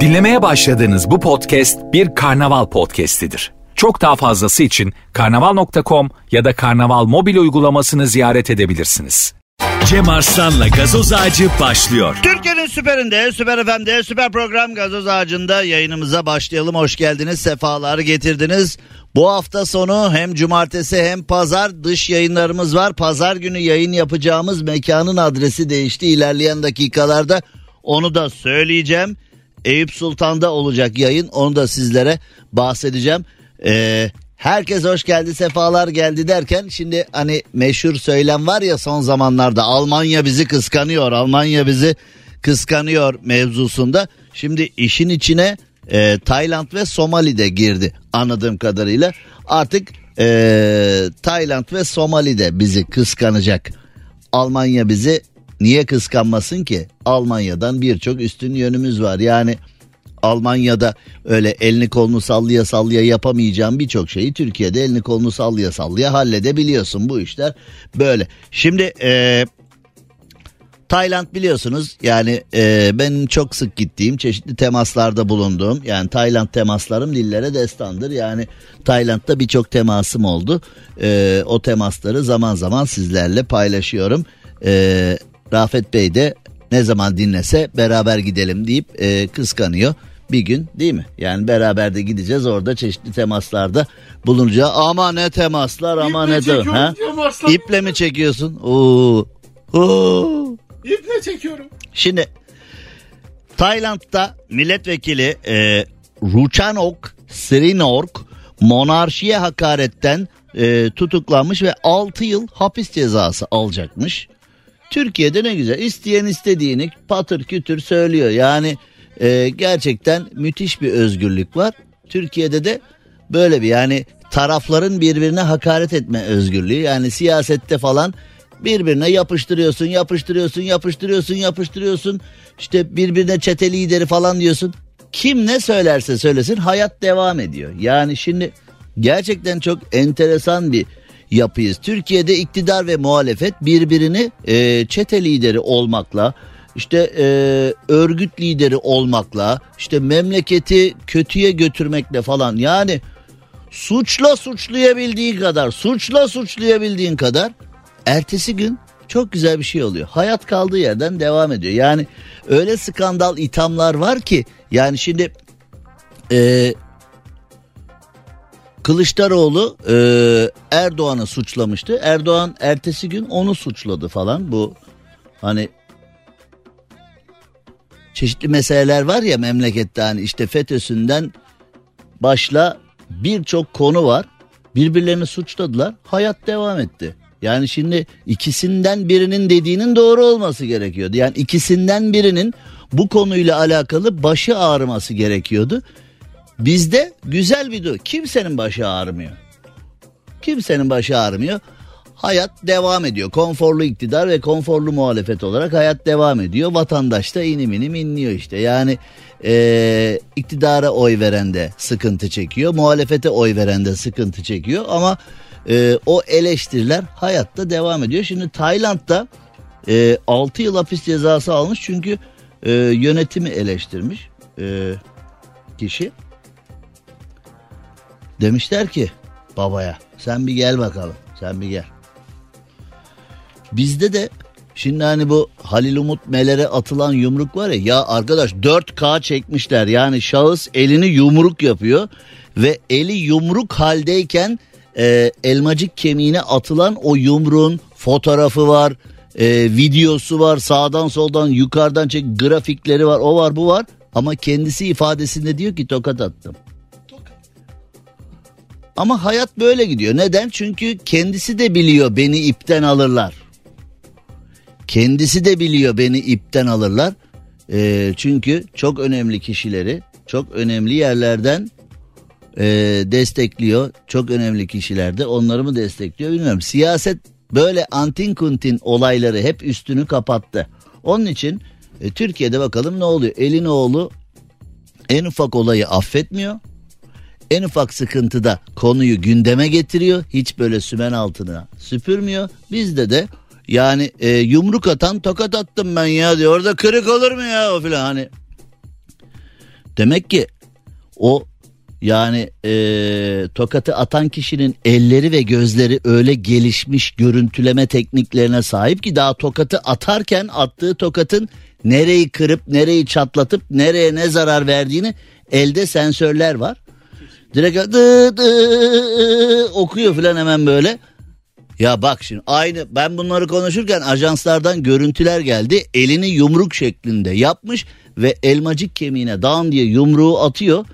Dinlemeye başladığınız bu podcast bir karnaval podcastidir. Çok daha fazlası için karnaval.com ya da karnaval mobil uygulamasını ziyaret edebilirsiniz. Cem Arslan'la gazoz ağacı başlıyor. Türkiye'nin süperinde, süper FM'de, süper program Gazoz Ağacı'nda yayınımıza başlayalım. Hoş geldiniz, sefalar getirdiniz. Bu hafta sonu hem cumartesi hem pazar dış yayınlarımız var. Pazar günü yayın yapacağımız mekanın adresi değişti. İlerleyen dakikalarda onu da söyleyeceğim. Eyüp Sultan'da olacak yayın. Onu da sizlere bahsedeceğim. Ee, herkes hoş geldi, sefalar geldi derken şimdi hani meşhur söylem var ya son zamanlarda Almanya bizi kıskanıyor, Almanya bizi kıskanıyor mevzusunda. Şimdi işin içine e, Tayland ve Somali de girdi anladığım kadarıyla. Artık e, Tayland ve Somali de bizi kıskanacak. Almanya bizi niye kıskanmasın ki? Almanya'dan birçok üstün yönümüz var. Yani Almanya'da öyle elini kolunu sallaya sallaya yapamayacağım birçok şeyi Türkiye'de elini kolunu sallaya sallaya halledebiliyorsun. Bu işler böyle. Şimdi e, Tayland biliyorsunuz yani e, benim çok sık gittiğim çeşitli temaslarda bulunduğum yani Tayland temaslarım dillere destandır. Yani Tayland'da birçok temasım oldu. E, o temasları zaman zaman sizlerle paylaşıyorum. E, Rafet Bey de ne zaman dinlese beraber gidelim deyip e, kıskanıyor bir gün değil mi? Yani beraber de gideceğiz orada çeşitli temaslarda bulunacağız. Ama ne temaslar ama İple ne çekiyorum ha? İple mi çekiyorsun? Oo. Oo. İple çekiyorum. Şimdi Tayland'da milletvekili e, Ruchanok Srinork monarşiye hakaretten e, tutuklanmış ve 6 yıl hapis cezası alacakmış. Türkiye'de ne güzel isteyen istediğini patır kütür söylüyor. Yani e, gerçekten müthiş bir özgürlük var. Türkiye'de de böyle bir yani tarafların birbirine hakaret etme özgürlüğü. Yani siyasette falan birbirine yapıştırıyorsun, yapıştırıyorsun, yapıştırıyorsun, yapıştırıyorsun. İşte birbirine çete lideri falan diyorsun. Kim ne söylerse söylesin hayat devam ediyor. Yani şimdi gerçekten çok enteresan bir yapıyız. Türkiye'de iktidar ve muhalefet birbirini e, çete lideri olmakla, işte e, örgüt lideri olmakla, işte memleketi kötüye götürmekle falan yani suçla suçlayabildiğin kadar, suçla suçlayabildiğin kadar ertesi gün çok güzel bir şey oluyor. Hayat kaldığı yerden devam ediyor. Yani öyle skandal ithamlar var ki yani şimdi e, Kılıçdaroğlu e, Erdoğan'ı suçlamıştı. Erdoğan ertesi gün onu suçladı falan. Bu hani çeşitli meseleler var ya memlekette hani işte FETÖ'sünden başla birçok konu var. Birbirlerini suçladılar. Hayat devam etti. Yani şimdi ikisinden birinin dediğinin doğru olması gerekiyordu. Yani ikisinden birinin bu konuyla alakalı başı ağrıması gerekiyordu. Bizde güzel bir du. Kimsenin başı ağrımıyor. Kimsenin başı ağrımıyor. Hayat devam ediyor. Konforlu iktidar ve konforlu muhalefet olarak hayat devam ediyor. Vatandaş da inim inim inliyor işte. Yani eee, iktidara oy veren de sıkıntı çekiyor. Muhalefete oy veren de sıkıntı çekiyor. Ama eee, o eleştiriler hayatta devam ediyor. Şimdi Tayland'da eee 6 yıl hapis cezası almış. Çünkü eee, yönetimi eleştirmiş eee, kişi. Demişler ki babaya sen bir gel bakalım sen bir gel. Bizde de şimdi hani bu Halil Umut Meler'e atılan yumruk var ya ya arkadaş 4K çekmişler yani şahıs elini yumruk yapıyor ve eli yumruk haldeyken e, elmacık kemiğine atılan o yumruğun fotoğrafı var e, videosu var sağdan soldan yukarıdan çek grafikleri var o var bu var ama kendisi ifadesinde diyor ki tokat attım. Ama hayat böyle gidiyor. Neden? Çünkü kendisi de biliyor beni ipten alırlar. Kendisi de biliyor beni ipten alırlar. Ee, çünkü çok önemli kişileri çok önemli yerlerden e, destekliyor. Çok önemli kişiler de onları mı destekliyor bilmiyorum. Siyaset böyle antin kuntin olayları hep üstünü kapattı. Onun için e, Türkiye'de bakalım ne oluyor. Elinoğlu en ufak olayı affetmiyor. En ufak sıkıntıda konuyu gündeme getiriyor. Hiç böyle sümen altına süpürmüyor. Bizde de Yani e, yumruk atan tokat attım ben ya diyor. Orada kırık olur mu ya o filan hani. Demek ki o yani e, tokatı atan kişinin elleri ve gözleri öyle gelişmiş görüntüleme tekniklerine sahip ki daha tokatı atarken attığı tokatın nereyi kırıp nereyi çatlatıp nereye ne zarar verdiğini elde sensörler var. Direkt dı, dı, okuyor falan hemen böyle. Ya bak şimdi aynı ben bunları konuşurken ajanslardan görüntüler geldi. Elini yumruk şeklinde yapmış ve elmacık kemiğine dağın diye yumruğu atıyor.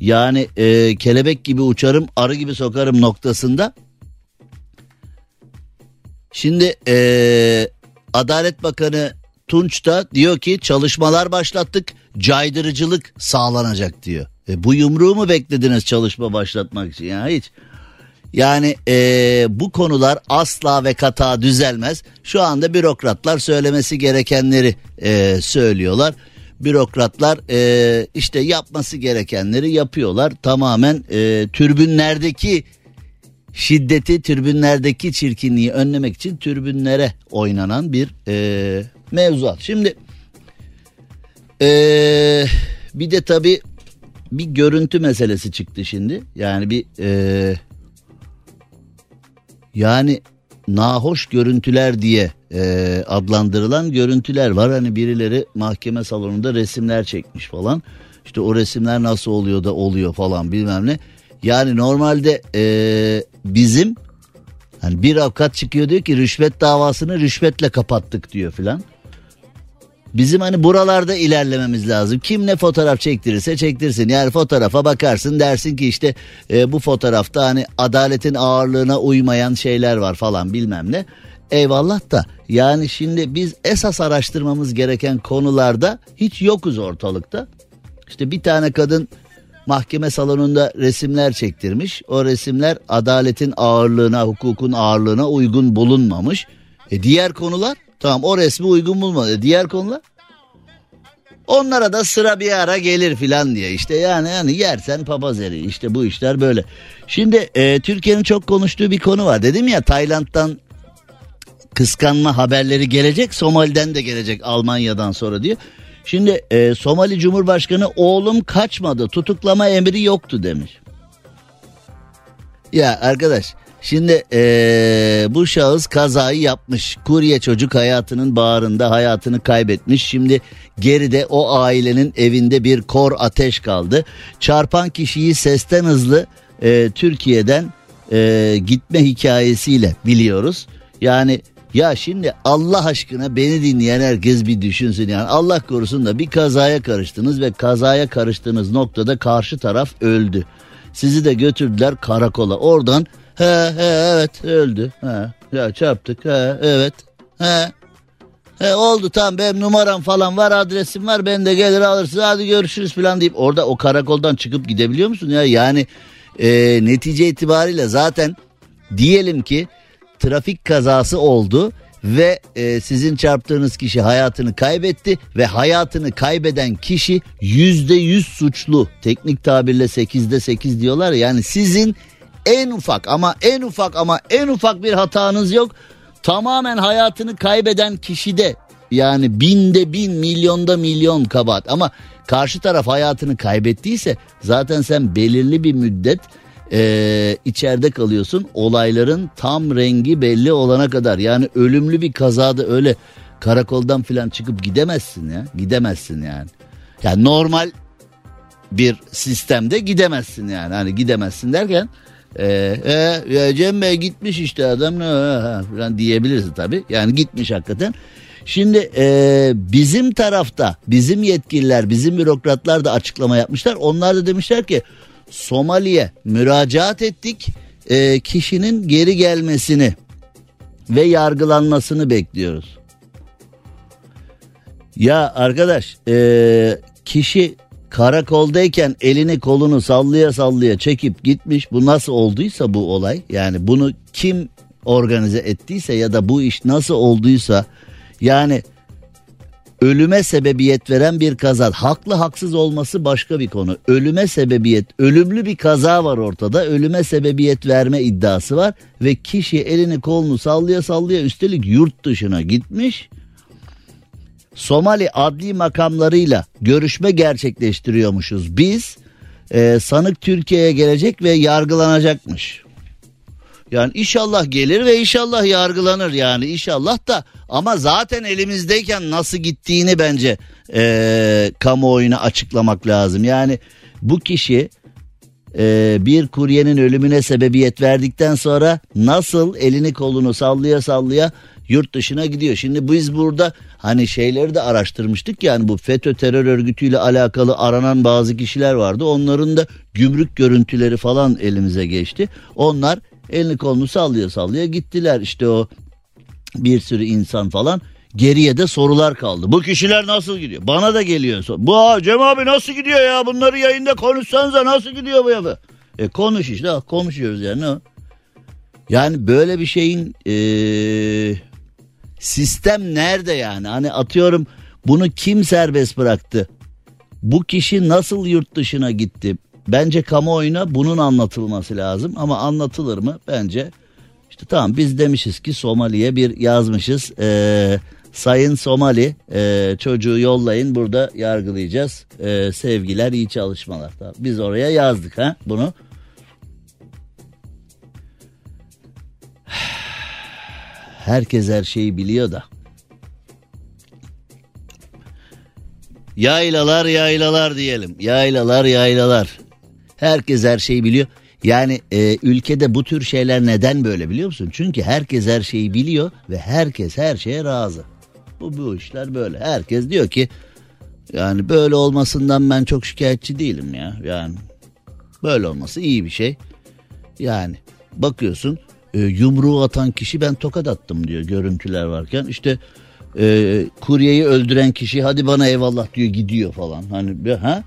Yani e, kelebek gibi uçarım arı gibi sokarım noktasında. Şimdi e, Adalet Bakanı Tunç da diyor ki çalışmalar başlattık caydırıcılık sağlanacak diyor. E, bu yumruğu mu beklediniz çalışma başlatmak için ya hiç. Yani e, bu konular asla ve kata düzelmez. Şu anda bürokratlar söylemesi gerekenleri e, söylüyorlar. Bürokratlar e, işte yapması gerekenleri yapıyorlar. Tamamen e, türbünlerdeki şiddeti, türbünlerdeki çirkinliği önlemek için türbünlere oynanan bir e, mevzuat. Şimdi e, bir de tabii bir görüntü meselesi çıktı şimdi. Yani bir e, yani nahoş görüntüler diye e, adlandırılan görüntüler var. Hani birileri mahkeme salonunda resimler çekmiş falan. İşte o resimler nasıl oluyor da oluyor falan bilmem ne. Yani normalde e, bizim hani bir avukat çıkıyor diyor ki rüşvet davasını rüşvetle kapattık diyor filan. Bizim hani buralarda ilerlememiz lazım. Kim ne fotoğraf çektirirse çektirsin. Yani fotoğrafa bakarsın dersin ki işte e, bu fotoğrafta hani adaletin ağırlığına uymayan şeyler var falan bilmem ne. Eyvallah da yani şimdi biz esas araştırmamız gereken konularda hiç yokuz ortalıkta. İşte bir tane kadın mahkeme salonunda resimler çektirmiş. O resimler adaletin ağırlığına, hukukun ağırlığına uygun bulunmamış. E diğer konular Tamam o resmi uygun bulmadı. Diğer konular? Onlara da sıra bir ara gelir filan diye işte yani yani yersen papaz eri işte bu işler böyle. Şimdi e, Türkiye'nin çok konuştuğu bir konu var dedim ya Tayland'dan kıskanma haberleri gelecek Somali'den de gelecek Almanya'dan sonra diyor. Şimdi e, Somali Cumhurbaşkanı oğlum kaçmadı tutuklama emri yoktu demiş. Ya arkadaş Şimdi ee, bu şahıs kazayı yapmış. Kurye çocuk hayatının bağrında hayatını kaybetmiş. Şimdi geride o ailenin evinde bir kor ateş kaldı. Çarpan kişiyi sesten hızlı e, Türkiye'den e, gitme hikayesiyle biliyoruz. Yani ya şimdi Allah aşkına beni dinleyen herkes bir düşünsün yani Allah korusun da bir kazaya karıştınız ve kazaya karıştığınız noktada karşı taraf öldü. Sizi de götürdüler karakola. Oradan He he evet öldü. He ya çarptık. He evet. He. He oldu tamam benim numaram falan var adresim var ben de gelir alırsın hadi görüşürüz falan deyip orada o karakoldan çıkıp gidebiliyor musun ya yani e, netice itibariyle zaten diyelim ki trafik kazası oldu ve e, sizin çarptığınız kişi hayatını kaybetti ve hayatını kaybeden kişi yüzde yüz suçlu teknik tabirle sekizde sekiz diyorlar yani sizin en ufak ama en ufak ama en ufak bir hatanız yok. Tamamen hayatını kaybeden kişide yani binde bin milyonda milyon kabahat ama karşı taraf hayatını kaybettiyse zaten sen belirli bir müddet e, içeride kalıyorsun olayların tam rengi belli olana kadar yani ölümlü bir kazada öyle karakoldan filan çıkıp gidemezsin ya gidemezsin yani. Yani normal bir sistemde gidemezsin yani hani gidemezsin derken ee, e, Cem Bey gitmiş işte adam ne falan diyebiliriz tabi. Yani gitmiş hakikaten. Şimdi e, bizim tarafta bizim yetkililer bizim bürokratlar da açıklama yapmışlar. Onlar da demişler ki Somali'ye müracaat ettik. E, kişinin geri gelmesini ve yargılanmasını bekliyoruz. Ya arkadaş e, kişi karakoldayken elini kolunu sallaya sallaya çekip gitmiş. Bu nasıl olduysa bu olay yani bunu kim organize ettiyse ya da bu iş nasıl olduysa yani ölüme sebebiyet veren bir kaza. Haklı haksız olması başka bir konu. Ölüme sebebiyet, ölümlü bir kaza var ortada. Ölüme sebebiyet verme iddiası var ve kişi elini kolunu sallaya sallaya üstelik yurt dışına gitmiş. Somali adli makamlarıyla görüşme gerçekleştiriyormuşuz. Biz e, sanık Türkiye'ye gelecek ve yargılanacakmış. Yani inşallah gelir ve inşallah yargılanır yani inşallah da ama zaten elimizdeyken nasıl gittiğini bence e, kamuoyuna açıklamak lazım. Yani bu kişi e, bir kuryenin ölümüne sebebiyet verdikten sonra nasıl elini kolunu sallaya sallaya yurt dışına gidiyor. Şimdi biz burada hani şeyleri de araştırmıştık yani bu FETÖ terör örgütüyle alakalı aranan bazı kişiler vardı. Onların da gümrük görüntüleri falan elimize geçti. Onlar elini kolunu sallıyor sallıyor gittiler işte o bir sürü insan falan geriye de sorular kaldı. Bu kişiler nasıl gidiyor? Bana da geliyor. Bu Cem abi nasıl gidiyor ya? Bunları yayında konuşsanıza nasıl gidiyor bu ya? E konuş işte konuşuyoruz yani. Yani böyle bir şeyin e, sistem nerede yani? Hani atıyorum bunu kim serbest bıraktı? Bu kişi nasıl yurt dışına gitti? Bence kamuoyuna bunun anlatılması lazım ama anlatılır mı? Bence işte tamam biz demişiz ki Somali'ye bir yazmışız. Ee, Sayın Somali e, çocuğu yollayın burada yargılayacağız. E, sevgiler iyi çalışmalar. Tamam. Biz oraya yazdık ha bunu. Herkes her şeyi biliyor da. Yaylalar yaylalar diyelim. Yaylalar yaylalar. Herkes her şeyi biliyor. Yani e, ülkede bu tür şeyler neden böyle biliyor musun? Çünkü herkes her şeyi biliyor ve herkes her şeye razı. Bu bu işler böyle. Herkes diyor ki yani böyle olmasından ben çok şikayetçi değilim ya. Yani böyle olması iyi bir şey. Yani bakıyorsun e, yumruğu atan kişi ben tokat attım diyor görüntüler varken. İşte e, kuryeyi öldüren kişi hadi bana eyvallah diyor gidiyor falan. Hani ha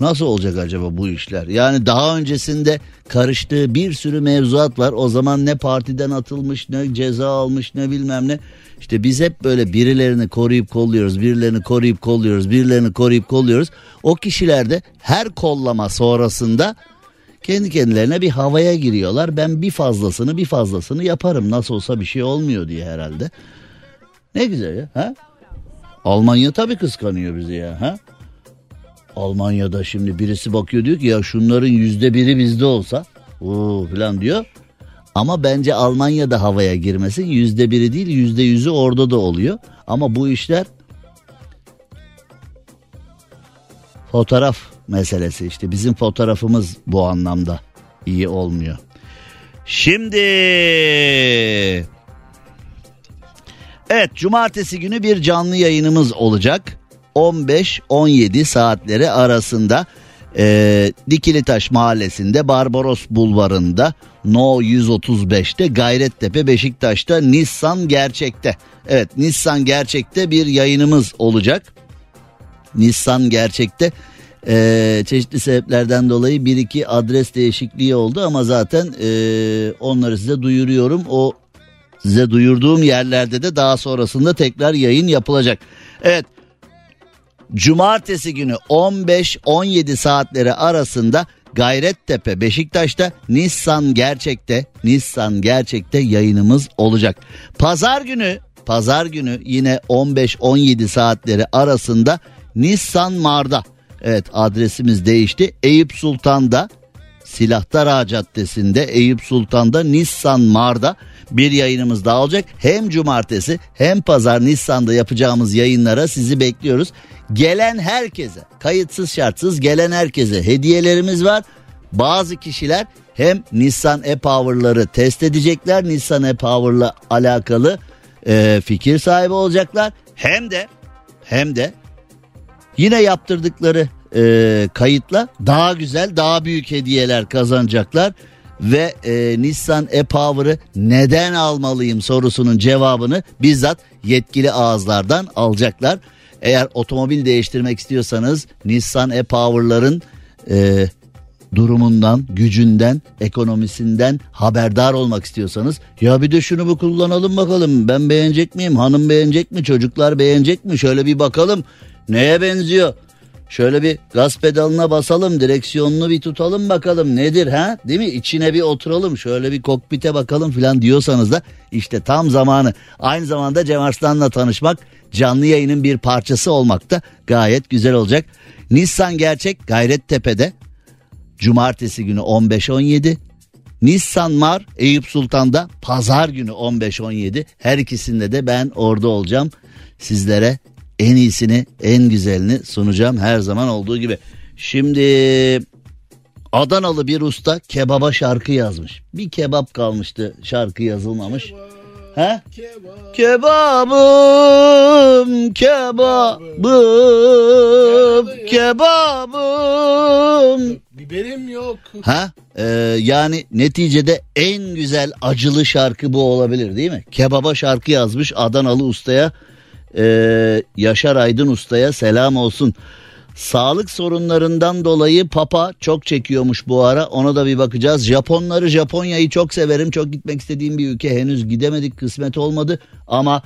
Nasıl olacak acaba bu işler? Yani daha öncesinde karıştığı bir sürü mevzuat var. O zaman ne partiden atılmış ne ceza almış ne bilmem ne. İşte biz hep böyle birilerini koruyup kolluyoruz, birilerini koruyup kolluyoruz, birilerini koruyup kolluyoruz. O kişiler de her kollama sonrasında kendi kendilerine bir havaya giriyorlar. Ben bir fazlasını bir fazlasını yaparım nasıl olsa bir şey olmuyor diye herhalde. Ne güzel ya. Ha? Almanya tabii kıskanıyor bizi ya. Ha? Almanya'da şimdi birisi bakıyor diyor ki ya şunların yüzde biri bizde olsa o falan diyor. Ama bence Almanya'da havaya girmesin yüzde biri değil yüzde yüzü orada da oluyor. Ama bu işler fotoğraf meselesi işte bizim fotoğrafımız bu anlamda iyi olmuyor. Şimdi Evet cumartesi günü bir canlı yayınımız olacak. 15-17 saatleri arasında e, Dikilitaş mahallesinde Barbaros bulvarında No 135'te Gayrettepe Beşiktaş'ta Nissan Gerçek'te. Evet Nissan Gerçek'te bir yayınımız olacak. Nissan Gerçek'te e, çeşitli sebeplerden dolayı bir iki adres değişikliği oldu ama zaten e, onları size duyuruyorum. O size duyurduğum yerlerde de daha sonrasında tekrar yayın yapılacak. Evet Cumartesi günü 15-17 saatleri arasında Gayrettepe Beşiktaş'ta Nissan Gerçek'te Nissan Gerçek'te yayınımız olacak. Pazar günü Pazar günü yine 15-17 saatleri arasında Nissan Mar'da Evet adresimiz değişti. Eyüp Sultan'da Silahtar Ağa Caddesi'nde Eyüp Sultan'da Nissan Mar'da bir yayınımız daha olacak. Hem cumartesi hem pazar Nissan'da yapacağımız yayınlara sizi bekliyoruz. Gelen herkese kayıtsız şartsız gelen herkese hediyelerimiz var. Bazı kişiler hem Nissan e-Power'ları test edecekler. Nissan e-Power'la alakalı e, fikir sahibi olacaklar. Hem de hem de yine yaptırdıkları e, kayıtla daha güzel daha büyük hediyeler kazanacaklar ve e, Nissan e-Power'ı neden almalıyım sorusunun cevabını bizzat yetkili ağızlardan alacaklar. Eğer otomobil değiştirmek istiyorsanız Nissan e-Power'ların e, durumundan, gücünden, ekonomisinden haberdar olmak istiyorsanız ya bir de şunu bu kullanalım bakalım. Ben beğenecek miyim? Hanım beğenecek mi? Çocuklar beğenecek mi? Şöyle bir bakalım. Neye benziyor? Şöyle bir gaz pedalına basalım, direksiyonunu bir tutalım bakalım nedir ha? Değil mi? İçine bir oturalım, şöyle bir kokpite bakalım filan diyorsanız da işte tam zamanı. Aynı zamanda Cem Arslan'la tanışmak, canlı yayının bir parçası olmak da gayet güzel olacak. Nissan Gerçek Gayrettepe'de Cumartesi günü 15-17. Nissan Mar Eyüp Sultan'da pazar günü 15-17. Her ikisinde de ben orada olacağım. Sizlere en iyisini en güzelini sunacağım her zaman olduğu gibi. Şimdi Adanalı bir usta kebaba şarkı yazmış. Bir kebap kalmıştı şarkı yazılmamış. He? Kebap. Kebabım, kebabım, kebabım. Biberim yok. Ha? Ee, yani neticede en güzel acılı şarkı bu olabilir değil mi? Kebaba şarkı yazmış Adanalı ustaya. Ee, Yaşar Aydın ustaya selam olsun. Sağlık sorunlarından dolayı Papa çok çekiyormuş bu ara. Ona da bir bakacağız. Japonları Japonya'yı çok severim. Çok gitmek istediğim bir ülke. Henüz gidemedik kısmet olmadı. Ama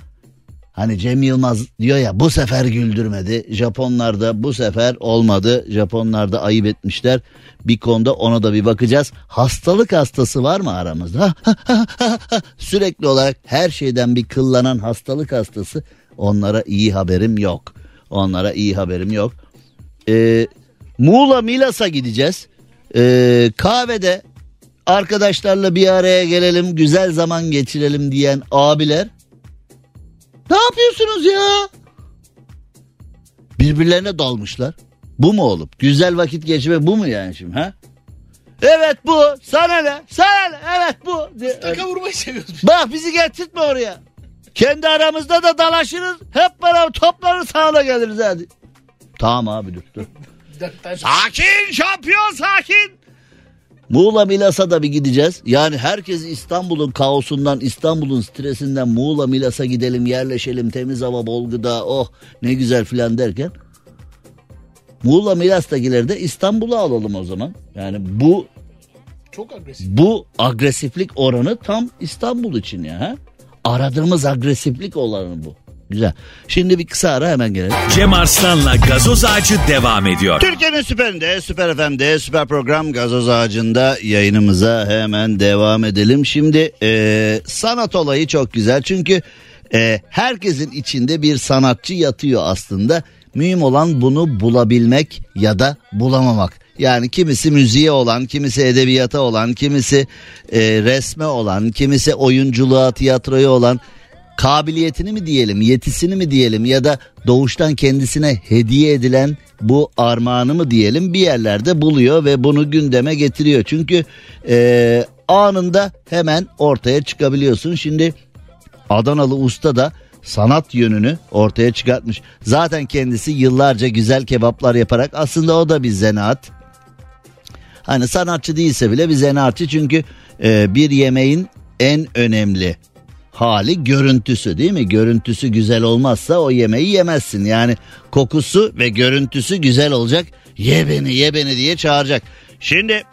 hani Cem Yılmaz diyor ya bu sefer güldürmedi. Japonlar da bu sefer olmadı. Japonlar da ayıp etmişler. Bir konuda ona da bir bakacağız. Hastalık hastası var mı aramızda? Sürekli olarak her şeyden bir kıllanan hastalık hastası. Onlara iyi haberim yok. Onlara iyi haberim yok. Ee, Muğla Milas'a gideceğiz. Ee, kahvede arkadaşlarla bir araya gelelim, güzel zaman geçirelim diyen abiler. Ne yapıyorsunuz ya? Birbirlerine dalmışlar. Bu mu olup? Güzel vakit geçirme bu mu yani şimdi ha? Evet bu. Sana ne? Sana ne? Evet bu. Taka vurmayı seviyoruz. Bak bizi getirtme oraya. Kendi aramızda da dalaşırız. Hep beraber toplarız sana da geliriz hadi. Tamam abi dur. Sakin şampiyon sakin. Muğla Milas'a da bir gideceğiz. Yani herkes İstanbul'un kaosundan, İstanbul'un stresinden Muğla Milas'a gidelim, yerleşelim, temiz hava, bol gıda, oh ne güzel filan derken. Muğla Milas'takileri de İstanbul'a alalım o zaman. Yani bu Çok agresif. bu agresiflik oranı tam İstanbul için ya. Ha? Aradığımız agresiflik oranı bu. Güzel. Şimdi bir kısa ara hemen gelelim. Cem Arslan'la gazoz ağacı devam ediyor. Türkiye'nin süperinde, süper FM'de, süper program gazoz ağacında yayınımıza hemen devam edelim. Şimdi e, sanat olayı çok güzel çünkü e, herkesin içinde bir sanatçı yatıyor aslında. Mühim olan bunu bulabilmek ya da bulamamak. Yani kimisi müziğe olan, kimisi edebiyata olan, kimisi e, resme olan, kimisi oyunculuğa, tiyatroya olan kabiliyetini mi diyelim, yetisini mi diyelim ya da doğuştan kendisine hediye edilen bu armağanı mı diyelim bir yerlerde buluyor ve bunu gündeme getiriyor. Çünkü e, anında hemen ortaya çıkabiliyorsun. Şimdi Adanalı usta da sanat yönünü ortaya çıkartmış. Zaten kendisi yıllarca güzel kebaplar yaparak aslında o da bir zanaat. Hani sanatçı değilse bile bir zanaatçı çünkü e, bir yemeğin en önemli hali görüntüsü değil mi? Görüntüsü güzel olmazsa o yemeği yemezsin. Yani kokusu ve görüntüsü güzel olacak. Ye beni ye beni diye çağıracak. Şimdi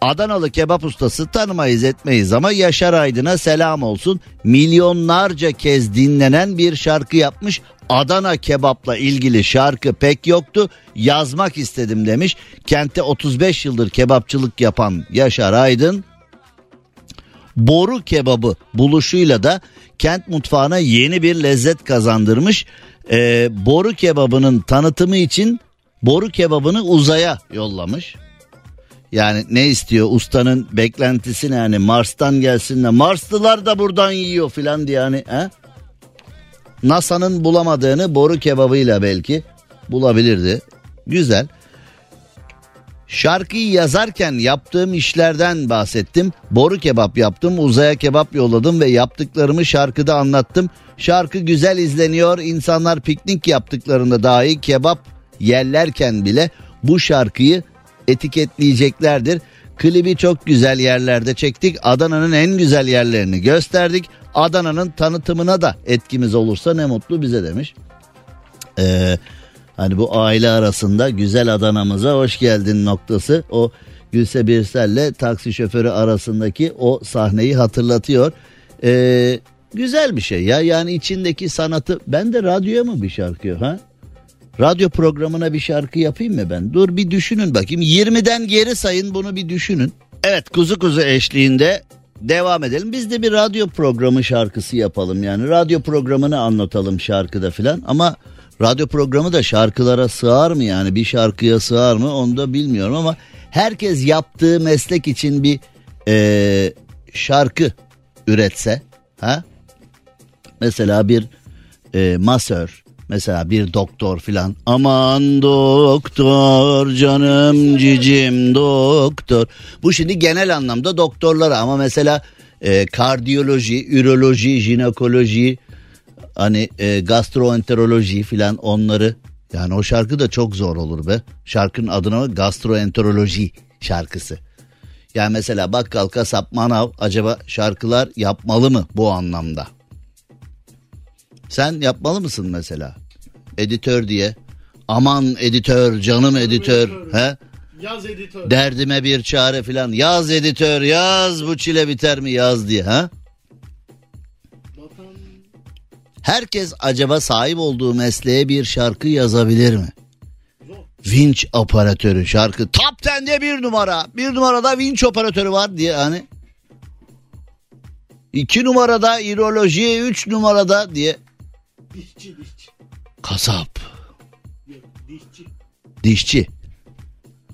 Adanalı kebap ustası tanımayız etmeyiz ama Yaşar Aydın'a selam olsun. Milyonlarca kez dinlenen bir şarkı yapmış. Adana kebapla ilgili şarkı pek yoktu. Yazmak istedim demiş. Kente 35 yıldır kebapçılık yapan Yaşar Aydın boru kebabı buluşuyla da kent mutfağına yeni bir lezzet kazandırmış. Ee, boru kebabının tanıtımı için boru kebabını uzaya yollamış. Yani ne istiyor ustanın beklentisi ne yani Mars'tan gelsin de Marslılar da buradan yiyor filan diye hani he? NASA'nın bulamadığını boru kebabıyla belki bulabilirdi. Güzel. Şarkıyı yazarken yaptığım işlerden bahsettim. Boru kebap yaptım, uzaya kebap yolladım ve yaptıklarımı şarkıda anlattım. Şarkı güzel izleniyor. İnsanlar piknik yaptıklarında dahi kebap yerlerken bile bu şarkıyı etiketleyeceklerdir. Klibi çok güzel yerlerde çektik. Adana'nın en güzel yerlerini gösterdik. Adana'nın tanıtımına da etkimiz olursa ne mutlu bize demiş. Ee, hani bu aile arasında güzel Adana'mıza hoş geldin noktası. O Gülse Birsel'le taksi şoförü arasındaki o sahneyi hatırlatıyor. Ee, güzel bir şey ya yani içindeki sanatı ben de radyoya mı bir şarkı ha? Radyo programına bir şarkı yapayım mı ben? Dur bir düşünün bakayım 20'den geri sayın bunu bir düşünün. Evet kuzu kuzu eşliğinde devam edelim. Biz de bir radyo programı şarkısı yapalım yani. Radyo programını anlatalım şarkıda filan ama radyo programı da şarkılara sığar mı yani bir şarkıya sığar mı onu da bilmiyorum ama herkes yaptığı meslek için bir eee, şarkı üretse ha mesela bir e, masör mesela bir doktor filan. Aman doktor canım cicim doktor. Bu şimdi genel anlamda doktorlara ama mesela e, kardiyoloji üroloji jinekoloji hani e, gastroenteroloji filan onları yani o şarkı da çok zor olur be. Şarkının adına gastroenteroloji şarkısı. Yani mesela bakkal kasap manav acaba şarkılar yapmalı mı bu anlamda sen yapmalı mısın mesela? Editör diye. Aman editör, canım editör. He? Yaz editör. Derdime bir çare filan. Yaz editör, yaz bu çile biter mi yaz diye. Ha? Herkes acaba sahip olduğu mesleğe bir şarkı yazabilir mi? Vinç operatörü şarkı. Top 10'de bir numara. Bir numarada vinç operatörü var diye hani. İki numarada iroloji, üç numarada diye. Dişçi dişçi. Kasap. Yok dişçi. Dişçi.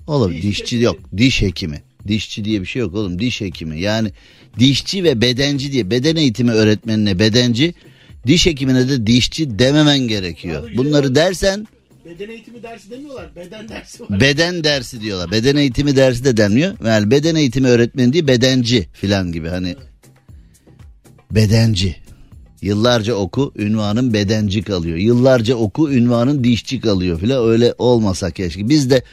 Oğlum Diş dişçi hekimi. yok. Diş hekimi. Dişçi diye bir şey yok oğlum. Diş hekimi. Yani dişçi ve bedenci diye beden eğitimi öğretmenine bedenci, diş hekimine de dişçi dememen gerekiyor. Abi, Bunları dersen Beden eğitimi dersi demiyorlar. Beden dersi var. beden dersi diyorlar. Beden eğitimi dersi de denmiyor. Yani beden eğitimi öğretmeni değil bedenci filan gibi hani bedenci. Yıllarca oku ünvanın bedenci kalıyor. Yıllarca oku ünvanın dişçi kalıyor filan öyle olmasa keşke. Biz de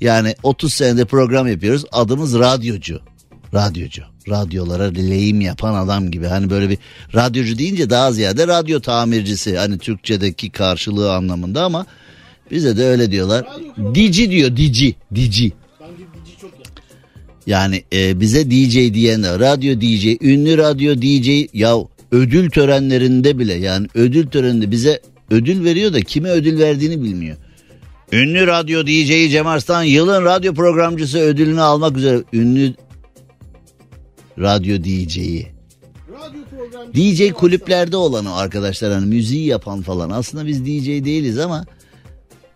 yani 30 senede program yapıyoruz. Adımız radyocu. Radyocu. Radyolara lehim yapan adam gibi. Hani böyle bir radyocu deyince daha ziyade radyo tamircisi. Hani Türkçedeki karşılığı anlamında ama bize de öyle diyorlar. Dici diyor dici. Dici. Yani e, bize DJ diyen radyo DJ, ünlü radyo DJ ya ödül törenlerinde bile yani ödül töreninde bize ödül veriyor da kime ödül verdiğini bilmiyor. Ünlü radyo DJ'yi Cem Arslan yılın radyo programcısı ödülünü almak üzere ünlü radyo programcısı. DJ kulüplerde olan o arkadaşlar hani müziği yapan falan. Aslında biz DJ değiliz ama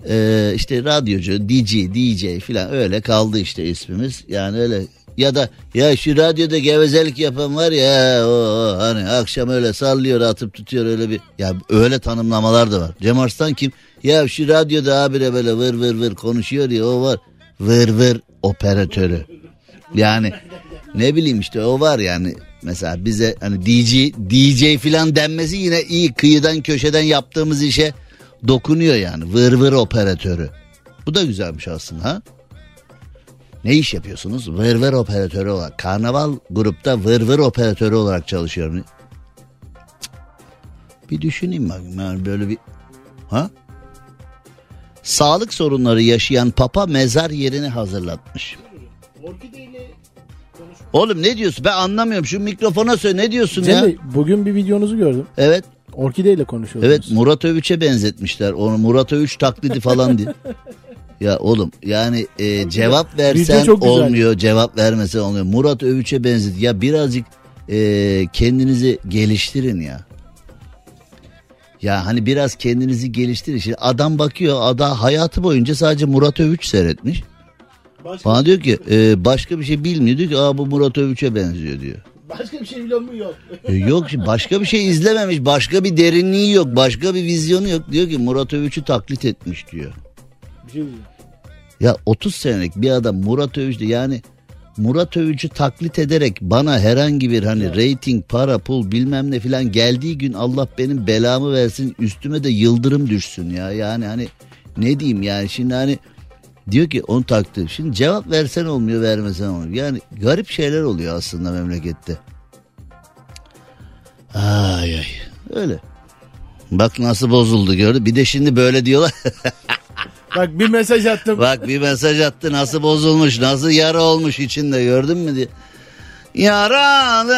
e, işte radyocu, DJ, DJ filan öyle kaldı işte ismimiz. Yani öyle ya da ya şu radyoda gevezelik yapan var ya o, hani akşam öyle sallıyor atıp tutuyor öyle bir ya öyle tanımlamalar da var. Cem Arslan kim? Ya şu radyoda abire böyle vır vır vır konuşuyor ya o var. Vır vır operatörü. Yani ne bileyim işte o var yani mesela bize hani DJ DJ filan denmesi yine iyi kıyıdan köşeden yaptığımız işe dokunuyor yani vır vır operatörü. Bu da güzelmiş aslında ha. Ne iş yapıyorsunuz? Vır vır operatörü olarak. Karnaval grupta vır vır operatörü olarak çalışıyorum. Cık. Bir düşüneyim bakayım yani böyle bir ha? Sağlık sorunları yaşayan papa mezar yerini hazırlatmış. Orkideyle. Oğlum ne diyorsun? Ben anlamıyorum. Şu mikrofona söyle ne diyorsun Cem ya? Bey, bugün bir videonuzu gördüm. Evet. Orkide ile konuşuyordunuz. Evet Murat Övüç'e benzetmişler. Onu Murat Övüç taklidi falan diye. Ya oğlum yani e, cevap versen olmuyor, cevap vermesen olmuyor. Murat Övüç'e benzet. Ya birazcık e, kendinizi geliştirin ya. Ya hani biraz kendinizi geliştirin. Şimdi adam bakıyor, adam hayatı boyunca sadece Murat Övüç seyretmiş. Başka, Bana diyor ki e, başka bir şey bilmiyor. Diyor ki Aa, bu Murat Övüç'e benziyor diyor. başka bir şey biliyor mu? Yok. E, Yok başka bir şey izlememiş. Başka bir derinliği yok. Başka bir vizyonu yok. Diyor ki Murat Övüç'ü taklit etmiş diyor. Bir şey diyeceğim. Ya 30 senelik bir adam Murat Övüç'ü yani Murat Övüç'ü taklit ederek bana herhangi bir hani reyting, para, pul bilmem ne filan geldiği gün Allah benim belamı versin üstüme de yıldırım düşsün ya. Yani hani ne diyeyim yani şimdi hani diyor ki onu taktı. Şimdi cevap versen olmuyor vermesen olmuyor. Yani garip şeyler oluyor aslında memlekette. Ay ay öyle. Bak nasıl bozuldu gördü. Bir de şimdi böyle diyorlar. Bak bir mesaj attım. Bak bir mesaj attı nasıl bozulmuş nasıl yara olmuş içinde gördün mü diye. Yaralı,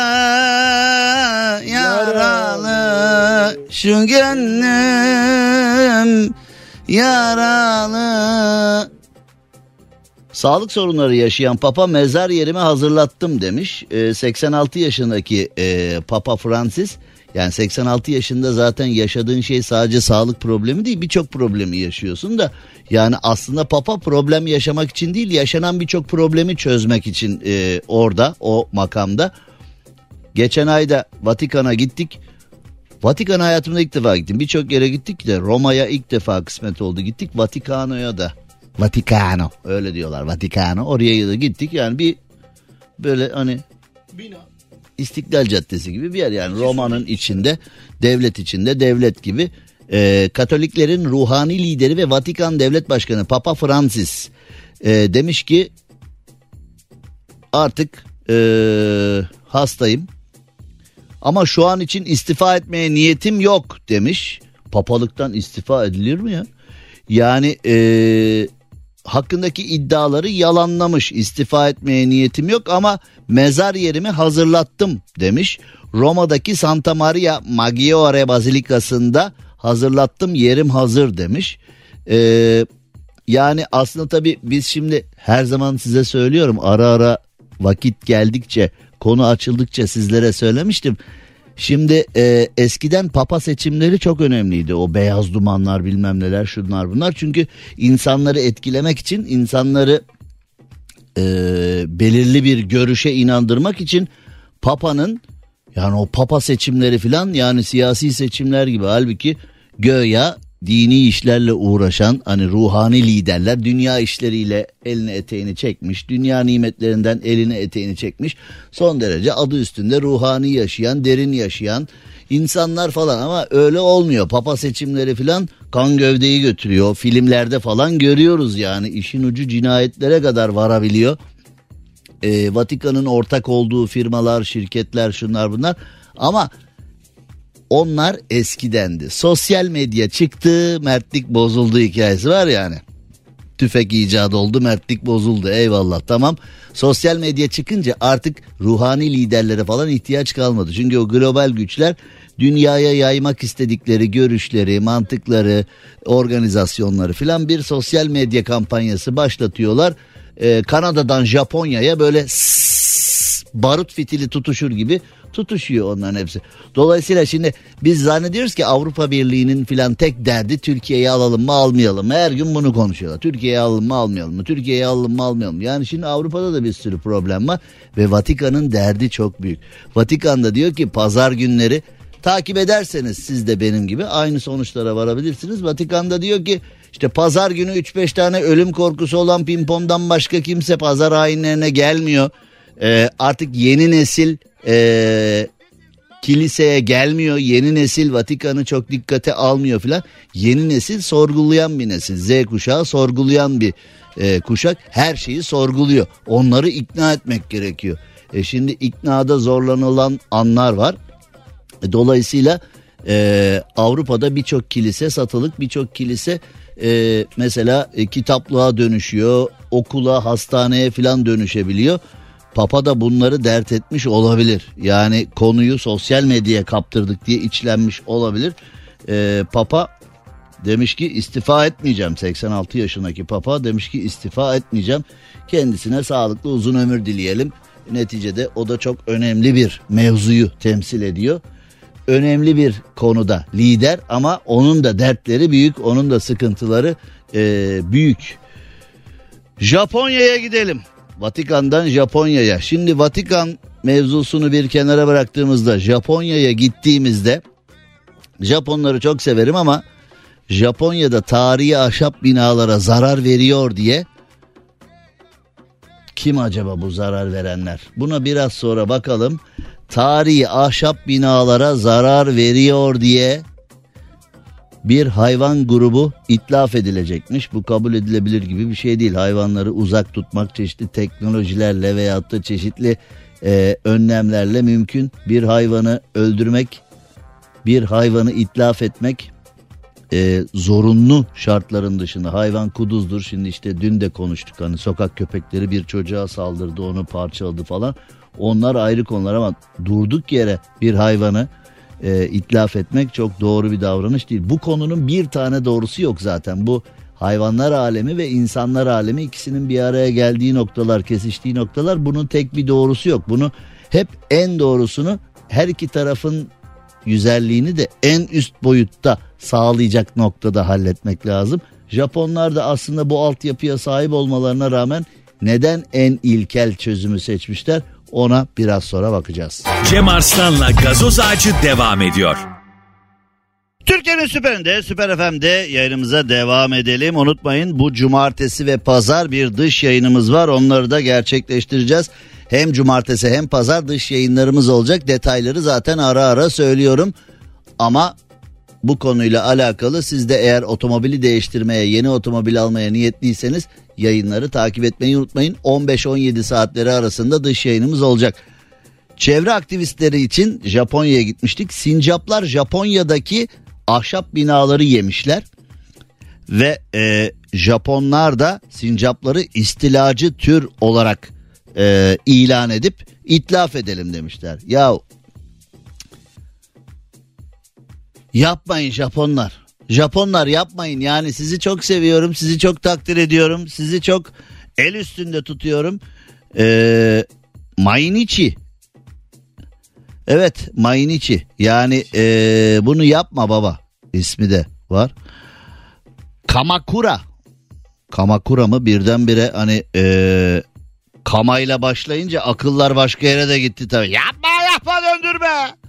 yaralı, şu gönlüm yaralı. Sağlık sorunları yaşayan Papa mezar yerimi hazırlattım demiş. Ee, 86 yaşındaki e, Papa Francis yani 86 yaşında zaten yaşadığın şey sadece sağlık problemi değil birçok problemi yaşıyorsun da yani aslında Papa problem yaşamak için değil yaşanan birçok problemi çözmek için e, orada o makamda. Geçen ayda Vatikan'a gittik. Vatikan hayatımda ilk defa gittim. Birçok yere gittik de Roma'ya ilk defa kısmet oldu. Gittik Vatikano'ya da. Vatikano öyle diyorlar Vatikano. Oraya da gittik yani bir böyle hani Bina. İstiklal Caddesi gibi bir yer yani. Roma'nın içinde devlet içinde devlet gibi. Ee, Katoliklerin ruhani lideri ve Vatikan Devlet Başkanı Papa Francis e, demiş ki artık e, hastayım. Ama şu an için istifa etmeye niyetim yok. demiş. Papalıktan istifa edilir mi ya? Yani e, hakkındaki iddiaları yalanlamış. İstifa etmeye niyetim yok ama mezar yerimi hazırlattım demiş. Roma'daki Santa Maria Maggiore Bazilikası'nda hazırlattım yerim hazır demiş. Ee, yani aslında tabii biz şimdi her zaman size söylüyorum ara ara vakit geldikçe konu açıldıkça sizlere söylemiştim. Şimdi e, eskiden papa seçimleri çok önemliydi. O beyaz dumanlar bilmem neler şunlar bunlar. Çünkü insanları etkilemek için insanları e, belirli bir görüşe inandırmak için papanın yani o papa seçimleri filan yani siyasi seçimler gibi halbuki göya dini işlerle uğraşan hani ruhani liderler dünya işleriyle elini eteğini çekmiş. Dünya nimetlerinden elini eteğini çekmiş. Son derece adı üstünde ruhani yaşayan, derin yaşayan insanlar falan ama öyle olmuyor. Papa seçimleri filan kan gövdeyi götürüyor. Filmlerde falan görüyoruz yani işin ucu cinayetlere kadar varabiliyor. Ee, Vatikan'ın ortak olduğu firmalar, şirketler şunlar bunlar ama onlar eskidendi. Sosyal medya çıktı, mertlik bozuldu hikayesi var yani. Tüfek icadı oldu, mertlik bozuldu. Eyvallah tamam. Sosyal medya çıkınca artık ruhani liderlere falan ihtiyaç kalmadı. Çünkü o global güçler dünyaya yaymak istedikleri görüşleri, mantıkları, organizasyonları filan bir sosyal medya kampanyası başlatıyorlar. Ee, Kanada'dan Japonya'ya böyle barut fitili tutuşur gibi tutuşuyor onların hepsi. Dolayısıyla şimdi biz zannediyoruz ki Avrupa Birliği'nin filan tek derdi Türkiye'yi alalım mı almayalım mı? Her gün bunu konuşuyorlar. Türkiye'yi alalım mı almayalım mı? Türkiye'yi alalım mı almayalım mı? Yani şimdi Avrupa'da da bir sürü problem var ve Vatikan'ın derdi çok büyük. Vatikan da diyor ki pazar günleri takip ederseniz siz de benim gibi aynı sonuçlara varabilirsiniz. Vatikan'da diyor ki işte pazar günü 3-5 tane ölüm korkusu olan pimpomdan başka kimse pazar ayinlerine gelmiyor. Ee, artık yeni nesil e, kiliseye gelmiyor. Yeni nesil Vatikan'ı çok dikkate almıyor filan. Yeni nesil sorgulayan bir nesil. Z kuşağı sorgulayan bir e, kuşak. Her şeyi sorguluyor. Onları ikna etmek gerekiyor. E şimdi iknada zorlanılan anlar var. E, dolayısıyla e, Avrupa'da birçok kilise satılık birçok kilise e, mesela e, kitaplığa dönüşüyor. Okula, hastaneye filan dönüşebiliyor. Papa da bunları dert etmiş olabilir. Yani konuyu sosyal medyaya kaptırdık diye içlenmiş olabilir. Ee, Papa demiş ki istifa etmeyeceğim. 86 yaşındaki Papa demiş ki istifa etmeyeceğim. Kendisine sağlıklı uzun ömür dileyelim. Neticede o da çok önemli bir mevzuyu temsil ediyor. Önemli bir konuda lider ama onun da dertleri büyük, onun da sıkıntıları e, büyük. Japonya'ya gidelim. Vatikan'dan Japonya'ya. Şimdi Vatikan mevzusunu bir kenara bıraktığımızda Japonya'ya gittiğimizde Japonları çok severim ama Japonya'da tarihi ahşap binalara zarar veriyor diye kim acaba bu zarar verenler? Buna biraz sonra bakalım. Tarihi ahşap binalara zarar veriyor diye bir hayvan grubu itlaf edilecekmiş. Bu kabul edilebilir gibi bir şey değil. Hayvanları uzak tutmak çeşitli teknolojilerle veyahut da çeşitli e, önlemlerle mümkün. Bir hayvanı öldürmek, bir hayvanı itlaf etmek e, zorunlu şartların dışında hayvan kuduzdur. Şimdi işte dün de konuştuk hani sokak köpekleri bir çocuğa saldırdı onu parçaladı falan. Onlar ayrı konular ama durduk yere bir hayvanı e, itlaf etmek çok doğru bir davranış değil. Bu konunun bir tane doğrusu yok zaten. Bu hayvanlar alemi ve insanlar alemi ikisinin bir araya geldiği noktalar, kesiştiği noktalar bunun tek bir doğrusu yok. Bunu hep en doğrusunu her iki tarafın güzelliğini de en üst boyutta sağlayacak noktada halletmek lazım. Japonlar da aslında bu altyapıya sahip olmalarına rağmen neden en ilkel çözümü seçmişler ona biraz sonra bakacağız. Cem Arslan'la gazoz ağacı devam ediyor. Türkiye'nin süperinde, süper FM'de yayınımıza devam edelim. Unutmayın bu cumartesi ve pazar bir dış yayınımız var. Onları da gerçekleştireceğiz. Hem cumartesi hem pazar dış yayınlarımız olacak. Detayları zaten ara ara söylüyorum. Ama bu konuyla alakalı siz de eğer otomobili değiştirmeye, yeni otomobil almaya niyetliyseniz yayınları takip etmeyi unutmayın. 15-17 saatleri arasında dış yayınımız olacak. Çevre aktivistleri için Japonya'ya gitmiştik. Sincaplar Japonya'daki ahşap binaları yemişler. Ve e, Japonlar da sincapları istilacı tür olarak e, ilan edip itlaf edelim demişler. Ya yapmayın Japonlar. Japonlar yapmayın yani sizi çok seviyorum sizi çok takdir ediyorum sizi çok el üstünde tutuyorum. Ee, Mainichi Evet Mainichi yani ee, bunu yapma baba ismi de var. Kamakura Kamakura mı birdenbire hani ee, kamayla başlayınca akıllar başka yere de gitti tabii. Yapma yapma döndürme.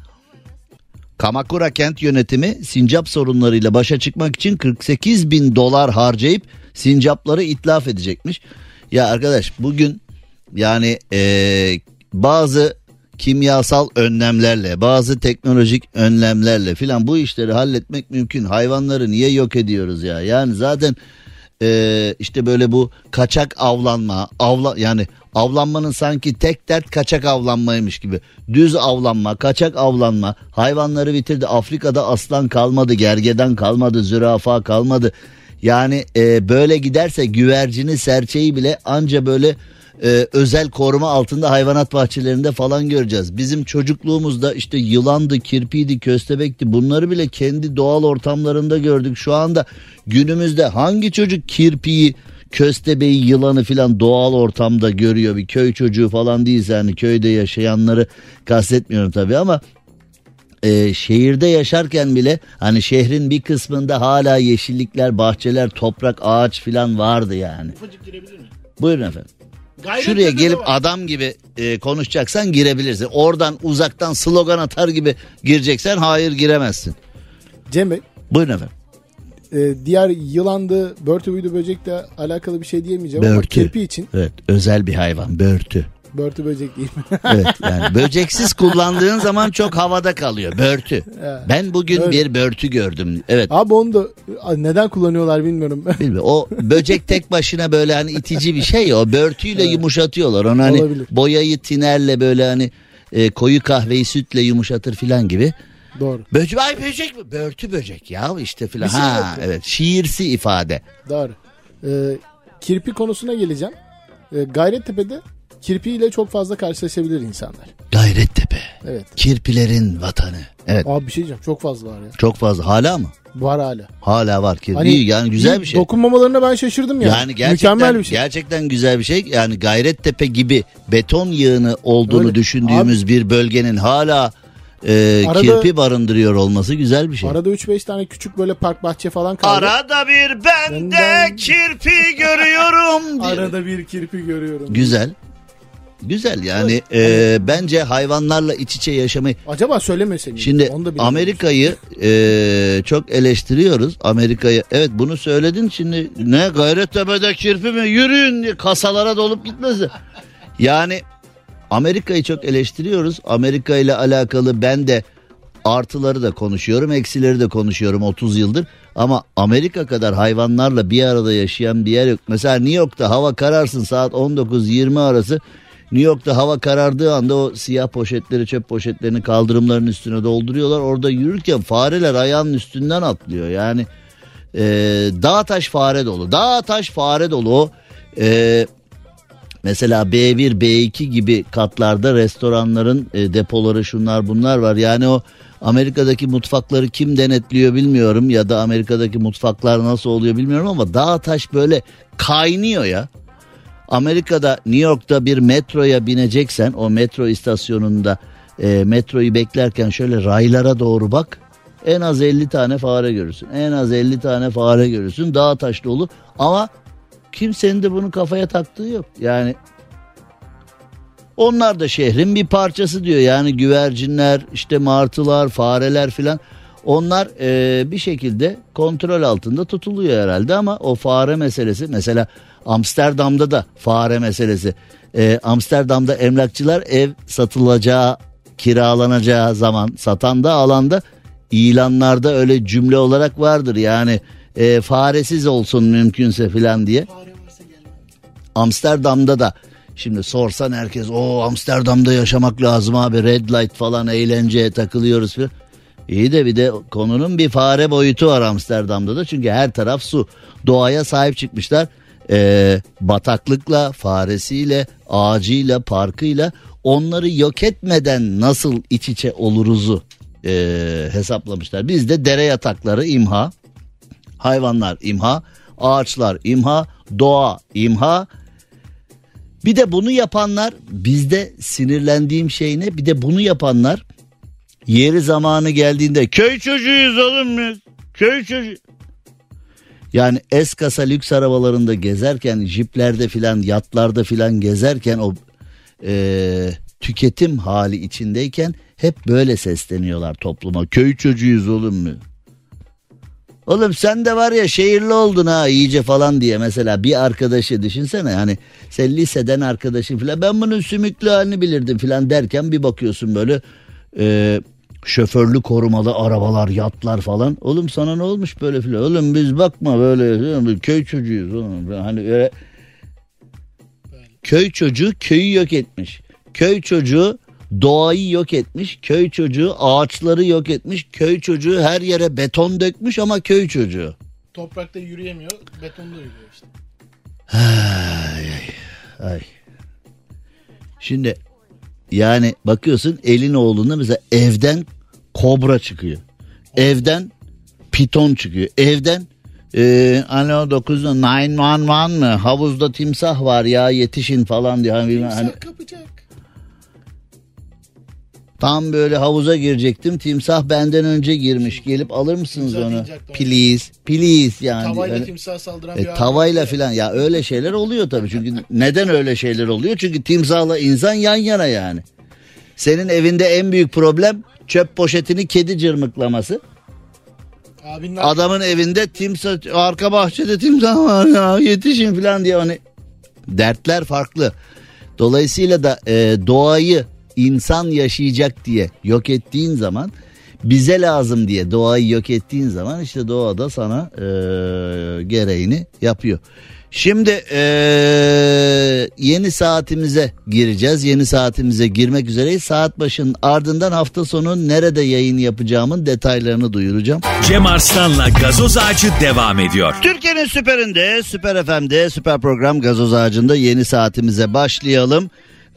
Kamakura kent yönetimi sincap sorunlarıyla başa çıkmak için 48 bin dolar harcayıp sincapları itlaf edecekmiş. Ya arkadaş bugün yani ee, bazı kimyasal önlemlerle bazı teknolojik önlemlerle filan bu işleri halletmek mümkün. Hayvanları niye yok ediyoruz ya? Yani zaten ee, işte böyle bu kaçak avlanma avla yani avlanmanın sanki tek dert kaçak avlanmaymış gibi. Düz avlanma kaçak avlanma. Hayvanları bitirdi. Afrika'da aslan kalmadı gergeden kalmadı zürafa kalmadı. Yani e, böyle giderse güvercini serçeyi bile anca böyle e, özel koruma altında hayvanat bahçelerinde falan göreceğiz. Bizim çocukluğumuzda işte yılandı, kirpiydi, köstebekti. Bunları bile kendi doğal ortamlarında gördük. Şu anda günümüzde hangi çocuk kirpiyi, köstebeği, yılanı filan doğal ortamda görüyor? Bir köy çocuğu falan değilse hani köyde yaşayanları kastetmiyorum tabii ama e, şehirde yaşarken bile hani şehrin bir kısmında hala yeşillikler, bahçeler, toprak, ağaç filan vardı yani. Ufacık girebilir miyim? Buyurun efendim. Gayret Şuraya gelip var. adam gibi e, konuşacaksan girebilirsin. Oradan uzaktan slogan atar gibi gireceksen hayır giremezsin. Cem Bey Buyurun efendim. E, diğer yılandı, börtü buydu böcekle alakalı bir şey diyemeyeceğim ama Börtü. kirpi için Evet özel bir hayvan börtü. börtü böcek değil mi? Evet yani böceksiz kullandığın zaman çok havada kalıyor börtü. Ben bugün Öyle. bir börtü gördüm. Evet Abi onu da neden kullanıyorlar bilmiyorum. bilmiyorum. O böcek tek başına böyle hani itici bir şey ya. O börtüyle yumuşatıyorlar. Onu hani Olabilir. boyayı tinerle böyle hani e, koyu kahveyi sütle yumuşatır filan gibi. Doğru. Böcek, ay böcek mi? Börtü böcek ya işte filan. Şey Ha yok. evet şiirsi ifade. Doğru. Ee, kirpi konusuna geleceğim. Ee, Gayrettepe'de kirpiyle çok fazla karşılaşabilir insanlar. Gayrettepe. Evet. Kirpilerin vatanı. Evet Abi bir şey diyeceğim çok fazla var ya. çok fazla. Hala mı? Var hala. Hala var kirpi. İyi, yani güzel bir şey. Dokunmamalarına ben şaşırdım ya. Yani gerçekten Mükemmel bir şey. gerçekten güzel bir şey. Yani Gayrettepe gibi beton yığını olduğunu Öyle. düşündüğümüz bir bölgenin hala e, Arada- kirpi barındırıyor olması güzel bir şey. Arada 3-5 tane küçük böyle park bahçe falan kaldı. Arada bir ben de kirpi görüyorum. diye. Arada bir kirpi görüyorum. Güzel. Güzel yani e, bence hayvanlarla iç içe yaşamayı Acaba söylemese miyim? Şimdi Onu da bilmiyorum. Amerika'yı e, çok eleştiriyoruz. Amerika'yı evet bunu söyledin şimdi ne Gayrettepe'de kirpi mi yürüyün diye kasalara dolup gitmesin. Yani Amerika'yı çok eleştiriyoruz. Amerika ile alakalı ben de artıları da konuşuyorum, eksileri de konuşuyorum 30 yıldır. Ama Amerika kadar hayvanlarla bir arada yaşayan bir yer yok. Mesela New York'ta hava kararsın saat 19-20 arası. New York'ta hava karardığı anda o siyah poşetleri, çöp poşetlerini kaldırımların üstüne dolduruyorlar. Orada yürürken fareler ayağının üstünden atlıyor. Yani e, dağ taş fare dolu. Dağ taş fare dolu. E, mesela B1, B2 gibi katlarda restoranların e, depoları şunlar bunlar var. Yani o Amerika'daki mutfakları kim denetliyor bilmiyorum ya da Amerika'daki mutfaklar nasıl oluyor bilmiyorum ama dağ taş böyle kaynıyor ya. Amerika'da New York'ta bir metroya bineceksen o metro istasyonunda e, metroyu beklerken şöyle raylara doğru bak. En az 50 tane fare görürsün. En az 50 tane fare görürsün. Dağ taş dolu ama kimsenin de bunu kafaya taktığı yok. Yani onlar da şehrin bir parçası diyor. Yani güvercinler, işte martılar, fareler filan. Onlar e, bir şekilde kontrol altında tutuluyor herhalde ama o fare meselesi mesela Amsterdam'da da fare meselesi. E, Amsterdam'da emlakçılar ev satılacağı, kiralanacağı zaman satan da alanda ilanlarda öyle cümle olarak vardır. Yani e, faresiz olsun mümkünse filan diye. Amsterdam'da da şimdi sorsan herkes o Amsterdam'da yaşamak lazım abi red light falan eğlenceye takılıyoruz filan. İyi de bir de konunun bir fare boyutu var Amsterdam'da da çünkü her taraf su. Doğaya sahip çıkmışlar. Ee, bataklıkla, faresiyle, ağacıyla, parkıyla onları yok etmeden nasıl iç içe oluruzu e, hesaplamışlar. Bizde dere yatakları imha, hayvanlar imha, ağaçlar imha, doğa imha. Bir de bunu yapanlar bizde sinirlendiğim şey ne? Bir de bunu yapanlar yeri zamanı geldiğinde köy çocuğuyuz oğlum biz. Köy çocuğu. Yani es kasa lüks arabalarında gezerken, jiplerde filan, yatlarda filan gezerken o e, tüketim hali içindeyken hep böyle sesleniyorlar topluma. Köy çocuğuyuz oğlum mu? Oğlum sen de var ya şehirli oldun ha iyice falan diye. Mesela bir arkadaşı düşünsene hani sen liseden arkadaşın filan ben bunun sümüklü halini bilirdim filan derken bir bakıyorsun böyle e, şoförlü korumalı arabalar yatlar falan. Oğlum sana ne olmuş böyle filan? Oğlum biz bakma böyle köy çocuğuyuz oğlum hani öyle köy çocuğu köyü yok etmiş. Köy çocuğu doğayı yok etmiş. Köy çocuğu ağaçları yok etmiş. Köy çocuğu her yere beton dökmüş ama köy çocuğu. Toprakta yürüyemiyor, betonda yürüyor işte. Ay, ay, ay. Şimdi yani bakıyorsun elin oğlunda mesela evden kobra çıkıyor. Evden piton çıkıyor. Evden e, alo 9 911 mı? Havuzda timsah var ya yetişin falan diyor. Hani, Timsah hani, kapacak. Tam böyle havuza girecektim. Timsah benden önce girmiş. Gelip alır mısınız Timsah onu? Please. Please yani. Tavayla Öyle- timsah saldıran E, bir abi. tavayla filan ya öyle şeyler oluyor tabii. Çünkü neden öyle şeyler oluyor? Çünkü timsahla insan yan yana yani. Senin evinde en büyük problem çöp poşetini kedi cırmıklaması. Abinin Adamın evinde timsah arka bahçede timsah var ya yetişin filan diye hani dertler farklı. Dolayısıyla da e, doğayı insan yaşayacak diye yok ettiğin zaman bize lazım diye doğayı yok ettiğin zaman işte doğada sana e, gereğini yapıyor. Şimdi e, yeni saatimize gireceğiz. Yeni saatimize girmek üzereyiz. Saat başının ardından hafta sonu nerede yayın yapacağımın detaylarını duyuracağım. Cem Arslan'la gazoz ağacı devam ediyor. Türkiye'nin süperinde, süper FM'de, süper program gazoz ağacında yeni saatimize başlayalım.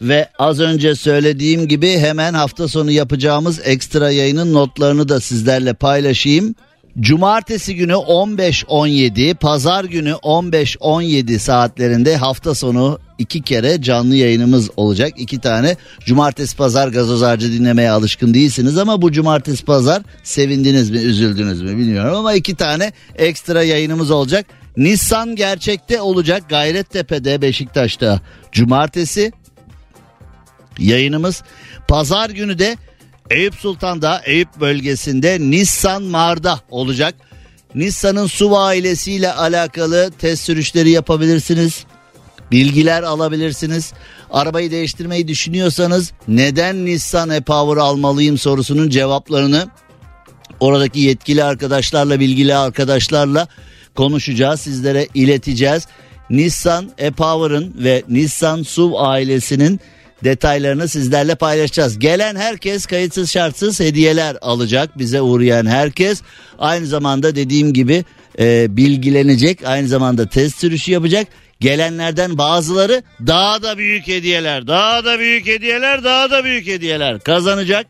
Ve az önce söylediğim gibi hemen hafta sonu yapacağımız ekstra yayının notlarını da sizlerle paylaşayım. Cumartesi günü 15-17, pazar günü 15-17 saatlerinde hafta sonu iki kere canlı yayınımız olacak. İki tane cumartesi pazar gazoz ağacı dinlemeye alışkın değilsiniz ama bu cumartesi pazar sevindiniz mi üzüldünüz mü bilmiyorum ama iki tane ekstra yayınımız olacak. Nissan gerçekte olacak Gayrettepe'de Beşiktaş'ta cumartesi yayınımız. Pazar günü de Eyüp Sultan'da Eyüp bölgesinde Nissan Mar'da olacak. Nissan'ın SUV ailesiyle alakalı test sürüşleri yapabilirsiniz. Bilgiler alabilirsiniz. Arabayı değiştirmeyi düşünüyorsanız neden Nissan e-Power almalıyım sorusunun cevaplarını oradaki yetkili arkadaşlarla bilgili arkadaşlarla konuşacağız sizlere ileteceğiz. Nissan e-Power'ın ve Nissan SUV ailesinin detaylarını sizlerle paylaşacağız. Gelen herkes kayıtsız şartsız hediyeler alacak bize uğrayan herkes. Aynı zamanda dediğim gibi e, bilgilenecek. Aynı zamanda test sürüşü yapacak. Gelenlerden bazıları daha da büyük hediyeler, daha da büyük hediyeler, daha da büyük hediyeler kazanacak.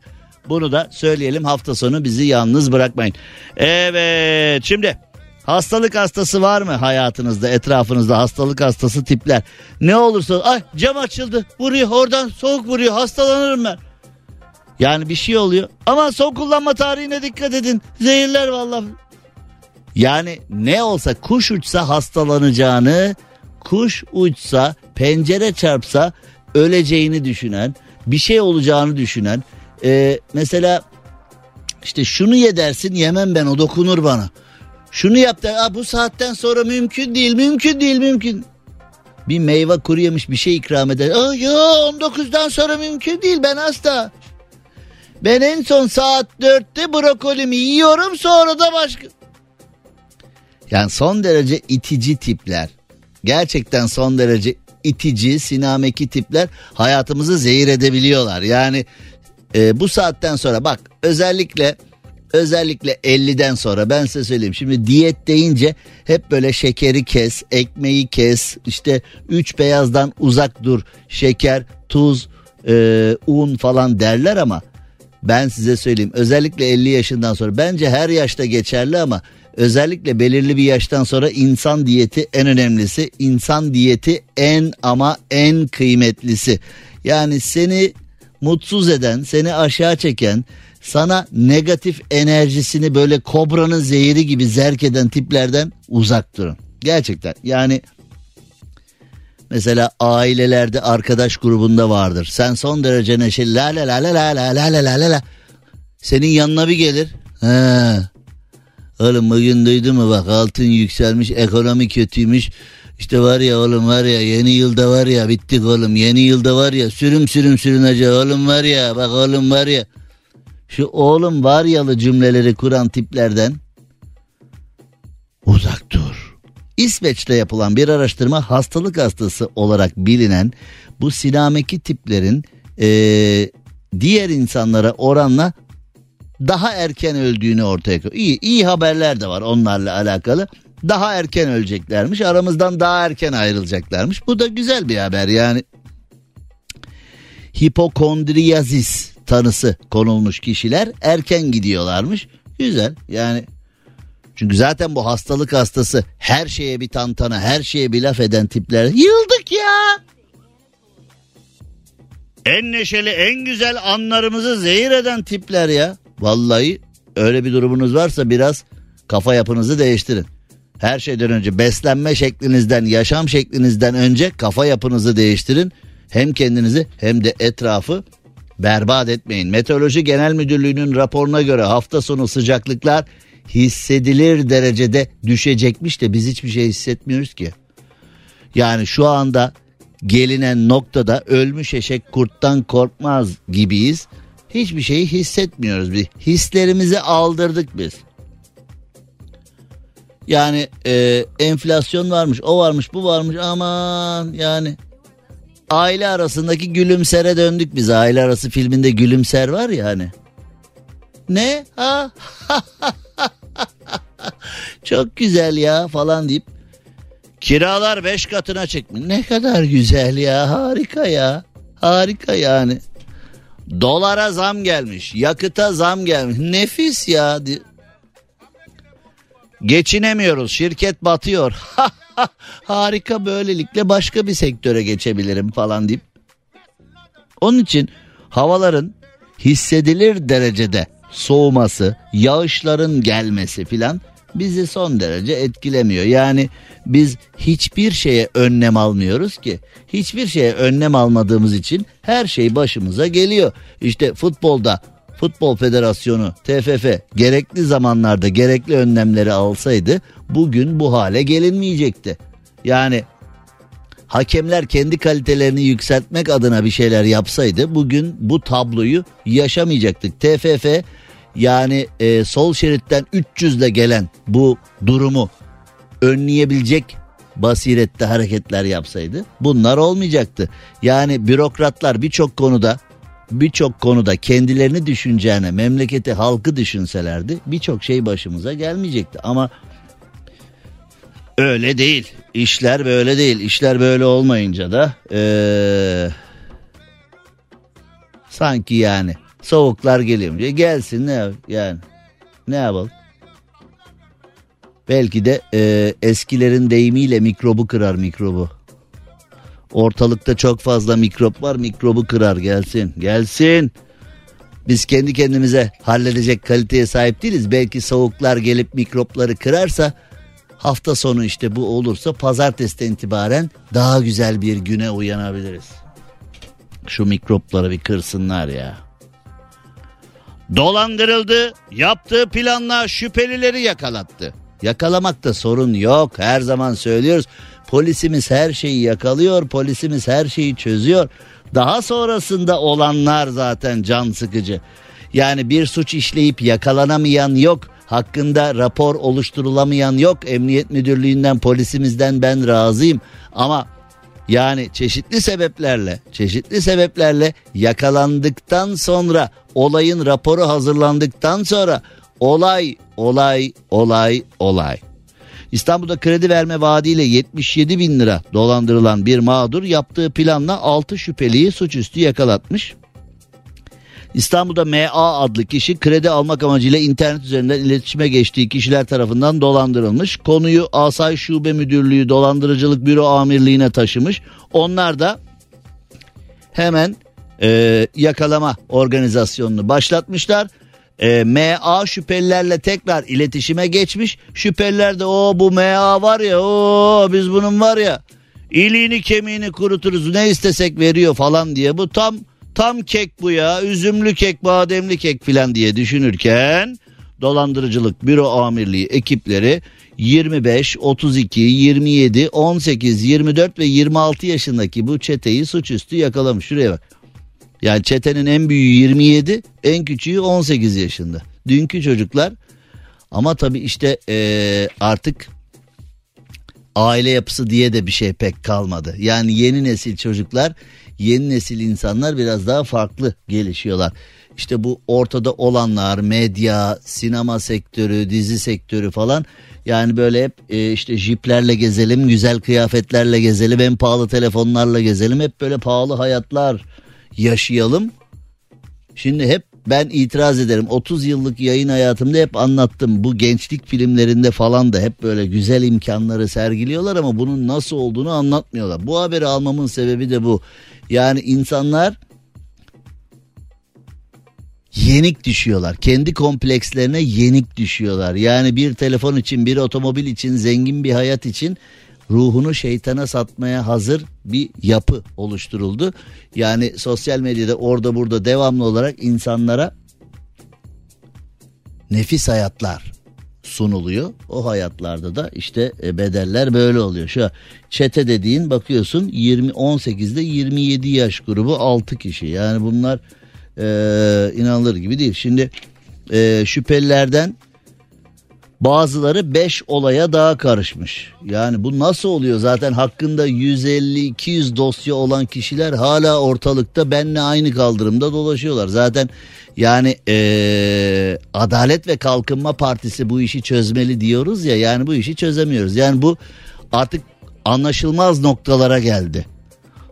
Bunu da söyleyelim hafta sonu bizi yalnız bırakmayın. Evet şimdi hastalık hastası var mı hayatınızda etrafınızda hastalık hastası tipler. Ne olursa ay cam açıldı vuruyor oradan soğuk vuruyor hastalanırım ben. Yani bir şey oluyor ama son kullanma tarihine dikkat edin zehirler vallahi. Yani ne olsa kuş uçsa hastalanacağını kuş uçsa pencere çarpsa öleceğini düşünen bir şey olacağını düşünen e, mesela işte şunu ye dersin yemem ben o dokunur bana. Şunu yap der bu saatten sonra mümkün değil mümkün değil mümkün. Bir meyve kuru yemiş bir şey ikram eder. Aa, ya 19'dan sonra mümkün değil ben hasta. Ben en son saat 4'te brokolimi yiyorum sonra da başka. Yani son derece itici tipler. Gerçekten son derece itici, sinameki tipler hayatımızı zehir edebiliyorlar. Yani e, bu saatten sonra bak özellikle özellikle 50'den sonra ben size söyleyeyim. Şimdi diyet deyince hep böyle şekeri kes, ekmeği kes, işte üç beyazdan uzak dur, şeker, tuz, e, un falan derler ama ben size söyleyeyim özellikle 50 yaşından sonra bence her yaşta geçerli ama özellikle belirli bir yaştan sonra insan diyeti en önemlisi. insan diyeti en ama en kıymetlisi. Yani seni mutsuz eden, seni aşağı çeken, sana negatif enerjisini böyle kobranın zehri gibi zerk eden tiplerden uzak durun. Gerçekten yani mesela ailelerde arkadaş grubunda vardır. Sen son derece neşeli la la la la la la la la la la senin yanına bir gelir. He. Oğlum bugün duydun mu bak altın yükselmiş ekonomi kötüymüş. İşte var ya oğlum var ya yeni yılda var ya bittik oğlum yeni yılda var ya sürüm sürüm sürünecek oğlum var ya bak oğlum var ya. Şu oğlum var yalı cümleleri kuran tiplerden uzak dur. İsveç'te yapılan bir araştırma hastalık hastası olarak bilinen bu sinameki tiplerin ee, diğer insanlara oranla daha erken öldüğünü ortaya koyuyor. İyi, iyi haberler de var onlarla alakalı. Daha erken öleceklermiş aramızdan daha erken ayrılacaklarmış. Bu da güzel bir haber yani. Hipokondriyazis tanısı konulmuş kişiler erken gidiyorlarmış. Güzel yani çünkü zaten bu hastalık hastası her şeye bir tantana her şeye bir laf eden tipler yıldık ya. En neşeli en güzel anlarımızı zehir eden tipler ya. Vallahi öyle bir durumunuz varsa biraz kafa yapınızı değiştirin. Her şeyden önce beslenme şeklinizden, yaşam şeklinizden önce kafa yapınızı değiştirin. Hem kendinizi hem de etrafı berbat etmeyin. Meteoroloji Genel Müdürlüğü'nün raporuna göre hafta sonu sıcaklıklar hissedilir derecede düşecekmiş de biz hiçbir şey hissetmiyoruz ki. Yani şu anda gelinen noktada ölmüş eşek kurttan korkmaz gibiyiz. Hiçbir şeyi hissetmiyoruz biz. Hislerimizi aldırdık biz. Yani e, enflasyon varmış, o varmış, bu varmış aman yani aile arasındaki gülümsere döndük biz. Aile arası filminde gülümser var ya hani. Ne? Ha? Çok güzel ya falan deyip kiralar beş katına çıkmış. Ne kadar güzel ya harika ya. Harika yani. Dolara zam gelmiş. Yakıta zam gelmiş. Nefis ya. Geçinemiyoruz. Şirket batıyor. Harika böylelikle başka bir sektöre geçebilirim falan deyip. Onun için havaların hissedilir derecede soğuması, yağışların gelmesi filan bizi son derece etkilemiyor. Yani biz hiçbir şeye önlem almıyoruz ki. Hiçbir şeye önlem almadığımız için her şey başımıza geliyor. İşte futbolda Futbol Federasyonu TFF gerekli zamanlarda gerekli önlemleri alsaydı bugün bu hale gelinmeyecekti. Yani hakemler kendi kalitelerini yükseltmek adına bir şeyler yapsaydı bugün bu tabloyu yaşamayacaktık. TFF yani e, sol şeritten 300 ile gelen bu durumu önleyebilecek basirette hareketler yapsaydı bunlar olmayacaktı. Yani bürokratlar birçok konuda birçok konuda kendilerini düşüneceğine memleketi halkı düşünselerdi birçok şey başımıza gelmeyecekti. Ama Öyle değil. İşler böyle değil. İşler böyle olmayınca da ee, sanki yani soğuklar geliyor. Gelsin ne yani ne yapalım? Belki de e, eskilerin deyimiyle mikrobu kırar mikrobu. Ortalıkta çok fazla mikrop var mikrobu kırar gelsin gelsin. Biz kendi kendimize halledecek kaliteye sahip değiliz. Belki soğuklar gelip mikropları kırarsa hafta sonu işte bu olursa pazartesiden itibaren daha güzel bir güne uyanabiliriz. Şu mikropları bir kırsınlar ya. Dolandırıldı, yaptığı planla şüphelileri yakalattı. Yakalamakta sorun yok. Her zaman söylüyoruz. Polisimiz her şeyi yakalıyor. Polisimiz her şeyi çözüyor. Daha sonrasında olanlar zaten can sıkıcı. Yani bir suç işleyip yakalanamayan yok. Hakkında rapor oluşturulamayan yok. Emniyet müdürlüğünden polisimizden ben razıyım. Ama yani çeşitli sebeplerle, çeşitli sebeplerle yakalandıktan sonra olayın raporu hazırlandıktan sonra olay, olay, olay, olay. İstanbul'da kredi verme vaadiyle 77 bin lira dolandırılan bir mağdur yaptığı planla 6 şüpheliyi suçüstü yakalatmış. İstanbul'da MA adlı kişi kredi almak amacıyla internet üzerinden iletişime geçtiği kişiler tarafından dolandırılmış. Konuyu Asay Şube Müdürlüğü Dolandırıcılık Büro Amirliğine taşımış. Onlar da hemen e, yakalama organizasyonunu başlatmışlar. E, MA şüphelilerle tekrar iletişime geçmiş. Şüpheliler de o bu MA var ya o biz bunun var ya iliğini kemiğini kuruturuz ne istesek veriyor falan diye bu tam tam kek bu ya üzümlü kek bademli kek filan diye düşünürken dolandırıcılık büro amirliği ekipleri 25, 32, 27, 18, 24 ve 26 yaşındaki bu çeteyi suçüstü yakalamış. Şuraya bak. Yani çetenin en büyüğü 27, en küçüğü 18 yaşında. Dünkü çocuklar ama tabii işte ee, artık aile yapısı diye de bir şey pek kalmadı. Yani yeni nesil çocuklar, yeni nesil insanlar biraz daha farklı gelişiyorlar. İşte bu ortada olanlar, medya, sinema sektörü, dizi sektörü falan yani böyle hep e, işte jiplerle gezelim, güzel kıyafetlerle gezelim, en pahalı telefonlarla gezelim. Hep böyle pahalı hayatlar yaşayalım. Şimdi hep ben itiraz ederim. 30 yıllık yayın hayatımda hep anlattım. Bu gençlik filmlerinde falan da hep böyle güzel imkanları sergiliyorlar ama bunun nasıl olduğunu anlatmıyorlar. Bu haberi almamın sebebi de bu. Yani insanlar yenik düşüyorlar. Kendi komplekslerine yenik düşüyorlar. Yani bir telefon için, bir otomobil için, zengin bir hayat için ruhunu şeytana satmaya hazır bir yapı oluşturuldu. Yani sosyal medyada orada burada devamlı olarak insanlara nefis hayatlar sunuluyor. O hayatlarda da işte e, bedeller böyle oluyor. Şu çete dediğin bakıyorsun 20 18'de 27 yaş grubu 6 kişi. Yani bunlar e, inanılır gibi değil. Şimdi e, şüphelilerden Bazıları 5 olaya daha karışmış. Yani bu nasıl oluyor? Zaten hakkında 150-200 dosya olan kişiler hala ortalıkta benle aynı kaldırımda dolaşıyorlar. Zaten yani ee, Adalet ve Kalkınma Partisi bu işi çözmeli diyoruz ya yani bu işi çözemiyoruz. Yani bu artık anlaşılmaz noktalara geldi.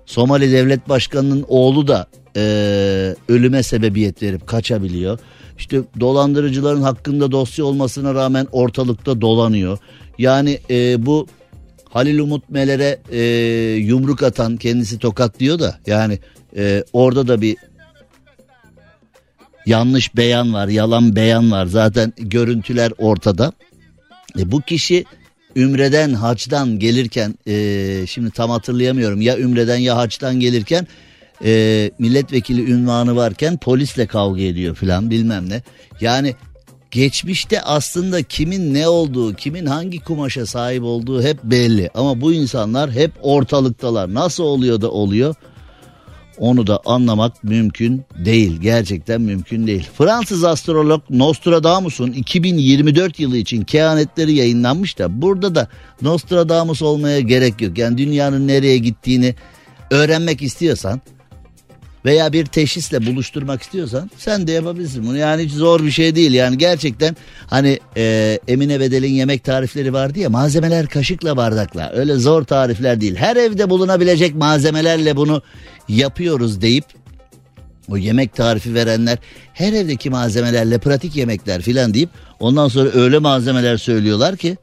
Somali Devlet Başkanı'nın oğlu da ee, ölüme sebebiyet verip kaçabiliyor. İşte dolandırıcıların hakkında dosya olmasına rağmen ortalıkta dolanıyor. Yani e, bu Halil Umut Meler'e e, yumruk atan kendisi tokat diyor da yani e, orada da bir yanlış beyan var, yalan beyan var. Zaten görüntüler ortada. E, bu kişi Ümre'den haçtan gelirken e, şimdi tam hatırlayamıyorum ya Ümre'den ya haçtan gelirken e, milletvekili ünvanı varken polisle kavga ediyor filan bilmem ne. Yani geçmişte aslında kimin ne olduğu, kimin hangi kumaşa sahip olduğu hep belli. Ama bu insanlar hep ortalıktalar. Nasıl oluyor da oluyor? Onu da anlamak mümkün değil. Gerçekten mümkün değil. Fransız astrolog Nostradamus'un 2024 yılı için kehanetleri yayınlanmış da burada da Nostradamus olmaya gerek yok. Yani dünyanın nereye gittiğini öğrenmek istiyorsan veya bir teşhisle buluşturmak istiyorsan sen de yapabilirsin bunu. Yani hiç zor bir şey değil. Yani gerçekten hani e, Emine Bedel'in yemek tarifleri vardı ya malzemeler kaşıkla bardakla. Öyle zor tarifler değil. Her evde bulunabilecek malzemelerle bunu yapıyoruz deyip o yemek tarifi verenler her evdeki malzemelerle pratik yemekler filan deyip ondan sonra öyle malzemeler söylüyorlar ki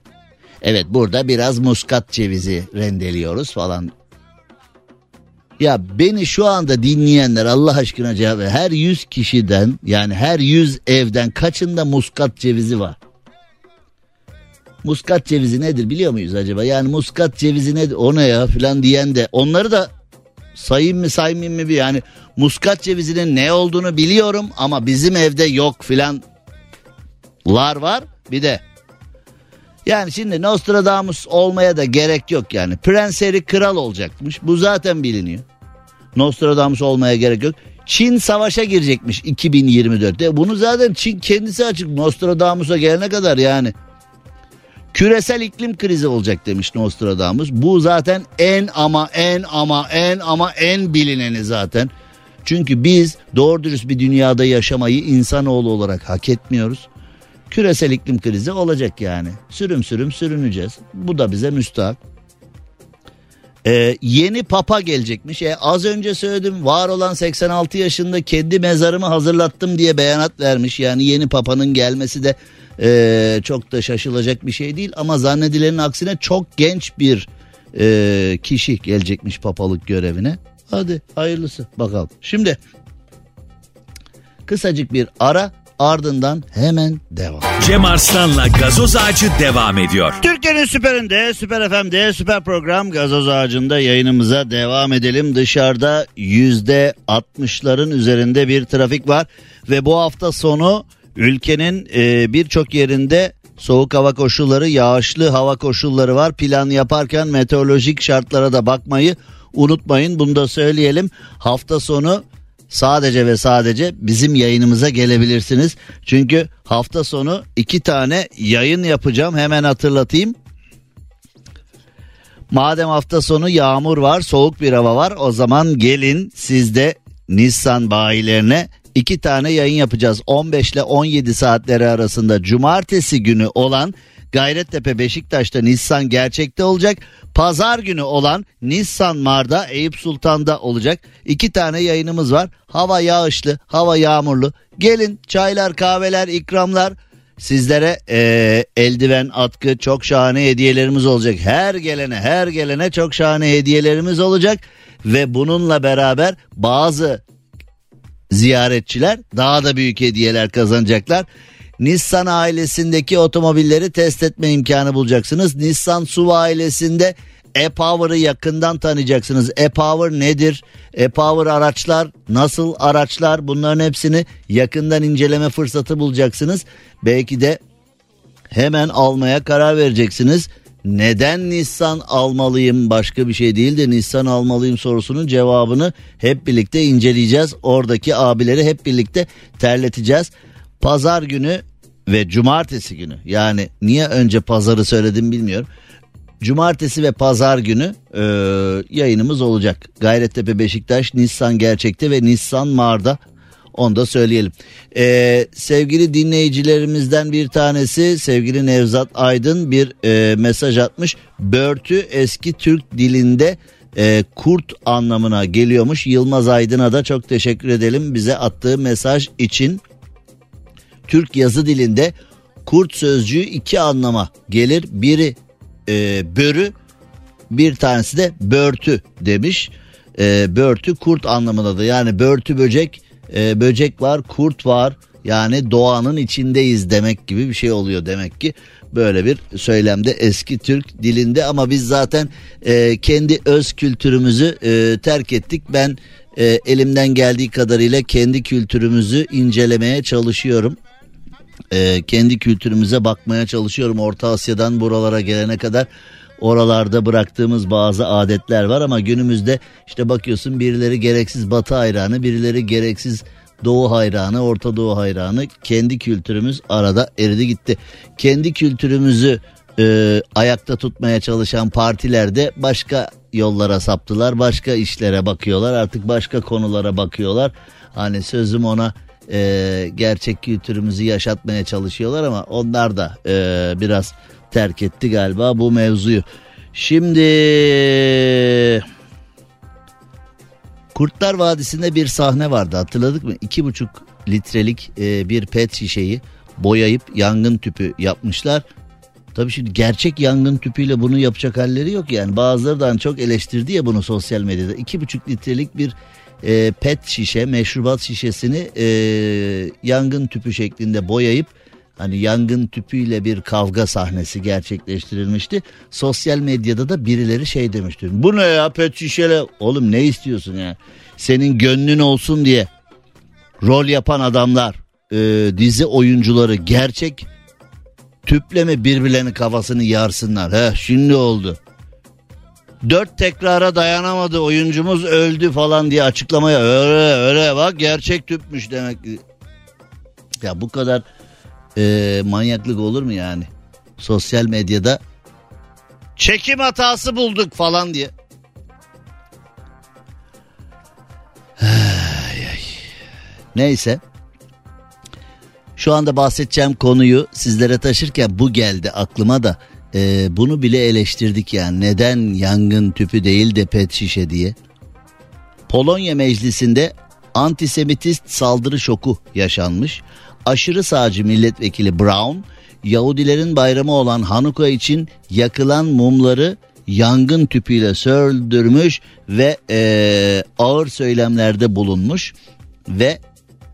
evet burada biraz muskat cevizi rendeliyoruz falan. Ya beni şu anda dinleyenler Allah aşkına cevap ver. Her 100 kişiden yani her 100 evden kaçında muskat cevizi var? Muskat cevizi nedir biliyor muyuz acaba? Yani muskat cevizi nedir o ne ya filan diyen de onları da sayayım mı saymayayım mı bir yani muskat cevizinin ne olduğunu biliyorum ama bizim evde yok filan lar var bir de yani şimdi Nostradamus olmaya da gerek yok yani. Prens Harry kral olacakmış. Bu zaten biliniyor. Nostradamus olmaya gerek yok. Çin savaşa girecekmiş 2024'te. Bunu zaten Çin kendisi açık Nostradamus'a gelene kadar yani. Küresel iklim krizi olacak demiş Nostradamus. Bu zaten en ama en ama en ama en bilineni zaten. Çünkü biz doğru dürüst bir dünyada yaşamayı insanoğlu olarak hak etmiyoruz. Küresel iklim krizi olacak yani. Sürüm sürüm sürüneceğiz. Bu da bize müstahak. Ee, yeni papa gelecekmiş. E, az önce söyledim var olan 86 yaşında kendi mezarımı hazırlattım diye beyanat vermiş. Yani yeni papanın gelmesi de e, çok da şaşılacak bir şey değil. Ama zannedilenin aksine çok genç bir e, kişi gelecekmiş papalık görevine. Hadi hayırlısı bakalım. Şimdi kısacık bir ara ardından hemen devam. Cem Arslan'la gazoz ağacı devam ediyor. Türkiye'nin süperinde, süper FM'de, süper program gazoz ağacında yayınımıza devam edelim. Dışarıda yüzde altmışların üzerinde bir trafik var ve bu hafta sonu ülkenin e, birçok yerinde soğuk hava koşulları, yağışlı hava koşulları var. Plan yaparken meteorolojik şartlara da bakmayı unutmayın. Bunu da söyleyelim. Hafta sonu sadece ve sadece bizim yayınımıza gelebilirsiniz. Çünkü hafta sonu iki tane yayın yapacağım hemen hatırlatayım. Madem hafta sonu yağmur var soğuk bir hava var o zaman gelin siz de Nissan bayilerine iki tane yayın yapacağız. 15 ile 17 saatleri arasında cumartesi günü olan Gayrettepe Beşiktaş'ta Nissan gerçekte olacak. Pazar günü olan Nissan Mar'da Eyüp Sultan'da olacak. İki tane yayınımız var. Hava yağışlı, hava yağmurlu. Gelin çaylar, kahveler, ikramlar. Sizlere eee, eldiven, atkı çok şahane hediyelerimiz olacak. Her gelene, her gelene çok şahane hediyelerimiz olacak. Ve bununla beraber bazı ziyaretçiler daha da büyük hediyeler kazanacaklar. Nissan ailesindeki otomobilleri test etme imkanı bulacaksınız. Nissan SUV ailesinde e-Power'ı yakından tanıyacaksınız. E-Power nedir? E-Power araçlar nasıl araçlar bunların hepsini yakından inceleme fırsatı bulacaksınız. Belki de hemen almaya karar vereceksiniz. Neden Nissan almalıyım başka bir şey değil de Nissan almalıyım sorusunun cevabını hep birlikte inceleyeceğiz. Oradaki abileri hep birlikte terleteceğiz. Pazar günü ve cumartesi günü yani niye önce pazarı söyledim bilmiyorum. Cumartesi ve pazar günü e, yayınımız olacak. Gayrettepe Beşiktaş, Nissan Gerçek'te ve Nissan Mar'da onu da söyleyelim. Ee, sevgili dinleyicilerimizden bir tanesi sevgili Nevzat Aydın bir e, mesaj atmış. Börtü eski Türk dilinde e, kurt anlamına geliyormuş. Yılmaz Aydın'a da çok teşekkür edelim bize attığı mesaj için. Türk yazı dilinde kurt sözcüğü iki anlama gelir. Biri e, börü bir tanesi de börtü demiş. E, börtü kurt anlamında da. Yani börtü böcek e, böcek var kurt var. Yani doğanın içindeyiz demek gibi bir şey oluyor demek ki. Böyle bir söylemde eski Türk dilinde. Ama biz zaten e, kendi öz kültürümüzü e, terk ettik. Ben e, elimden geldiği kadarıyla kendi kültürümüzü incelemeye çalışıyorum e, kendi kültürümüze bakmaya çalışıyorum Orta Asya'dan buralara gelene kadar oralarda bıraktığımız bazı adetler var ama günümüzde işte bakıyorsun birileri gereksiz batı hayranı birileri gereksiz doğu hayranı orta doğu hayranı kendi kültürümüz arada eridi gitti kendi kültürümüzü e, ayakta tutmaya çalışan partiler de başka yollara saptılar. Başka işlere bakıyorlar artık başka konulara bakıyorlar. Hani sözüm ona e, gerçek kültürümüzü yaşatmaya çalışıyorlar ama onlar da e, biraz terk etti galiba bu mevzuyu. Şimdi Kurtlar Vadisi'nde bir sahne vardı hatırladık mı? İki buçuk litrelik e, bir pet şişeyi boyayıp yangın tüpü yapmışlar. Tabii şimdi gerçek yangın tüpüyle bunu yapacak halleri yok yani. Bazıları da hani çok eleştirdi ya bunu sosyal medyada. İki buçuk litrelik bir e, pet şişe, meşrubat şişesini e, yangın tüpü şeklinde boyayıp hani yangın tüpüyle bir kavga sahnesi gerçekleştirilmişti. Sosyal medyada da birileri şey demişti. Bu ne ya pet şişele? Oğlum ne istiyorsun ya? Senin gönlün olsun diye rol yapan adamlar, e, dizi oyuncuları gerçek tüple mi birbirlerinin kafasını yarsınlar? He şimdi oldu. Dört tekrara dayanamadı oyuncumuz öldü falan diye açıklamaya öyle öyle bak gerçek tüpmüş demek ki. Ya bu kadar e, manyaklık olur mu yani? Sosyal medyada çekim hatası bulduk falan diye. Neyse. Şu anda bahsedeceğim konuyu sizlere taşırken bu geldi aklıma da e, bunu bile eleştirdik yani neden yangın tüpü değil de pet şişe diye. Polonya meclisinde antisemitist saldırı şoku yaşanmış. Aşırı sağcı milletvekili Brown Yahudilerin bayramı olan Hanuka için yakılan mumları yangın tüpüyle söndürmüş ve e, ağır söylemlerde bulunmuş ve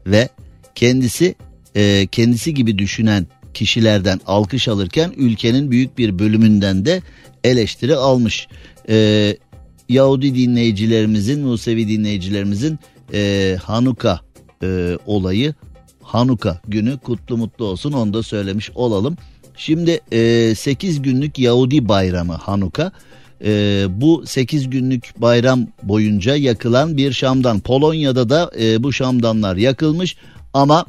ve kendisi e, kendisi gibi düşünen kişilerden alkış alırken ülkenin büyük bir bölümünden de eleştiri almış. E, Yahudi dinleyicilerimizin, Musevi dinleyicilerimizin e, Hanuka e, olayı, Hanuka günü kutlu mutlu olsun onu da söylemiş olalım. Şimdi e, 8 günlük Yahudi bayramı Hanuka. E, bu 8 günlük bayram boyunca yakılan bir şamdan. Polonya'da da e, bu şamdanlar yakılmış ama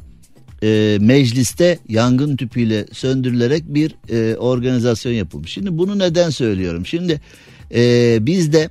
e, mecliste yangın tüpüyle söndürülerek bir e, organizasyon yapılmış. Şimdi bunu neden söylüyorum? Şimdi e, bizde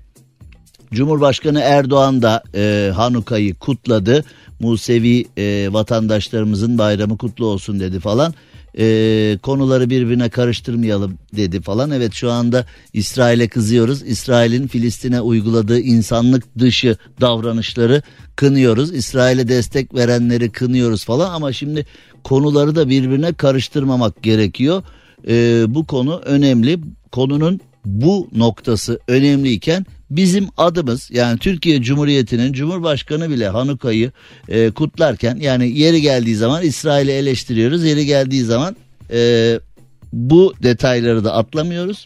Cumhurbaşkanı Erdoğan da e, Hanuka'yı kutladı. Musevi e, vatandaşlarımızın bayramı kutlu olsun dedi falan. E, konuları birbirine karıştırmayalım dedi falan. Evet şu anda İsrail'e kızıyoruz. İsrail'in Filistin'e uyguladığı insanlık dışı davranışları kınıyoruz. İsrail'e destek verenleri kınıyoruz falan ama şimdi konuları da birbirine karıştırmamak gerekiyor. E, bu konu önemli. Konunun bu noktası önemliyken bizim adımız yani Türkiye Cumhuriyeti'nin Cumhurbaşkanı bile Hanuka'yı e, kutlarken yani yeri geldiği zaman İsrail'i eleştiriyoruz. Yeri geldiği zaman e, bu detayları da atlamıyoruz.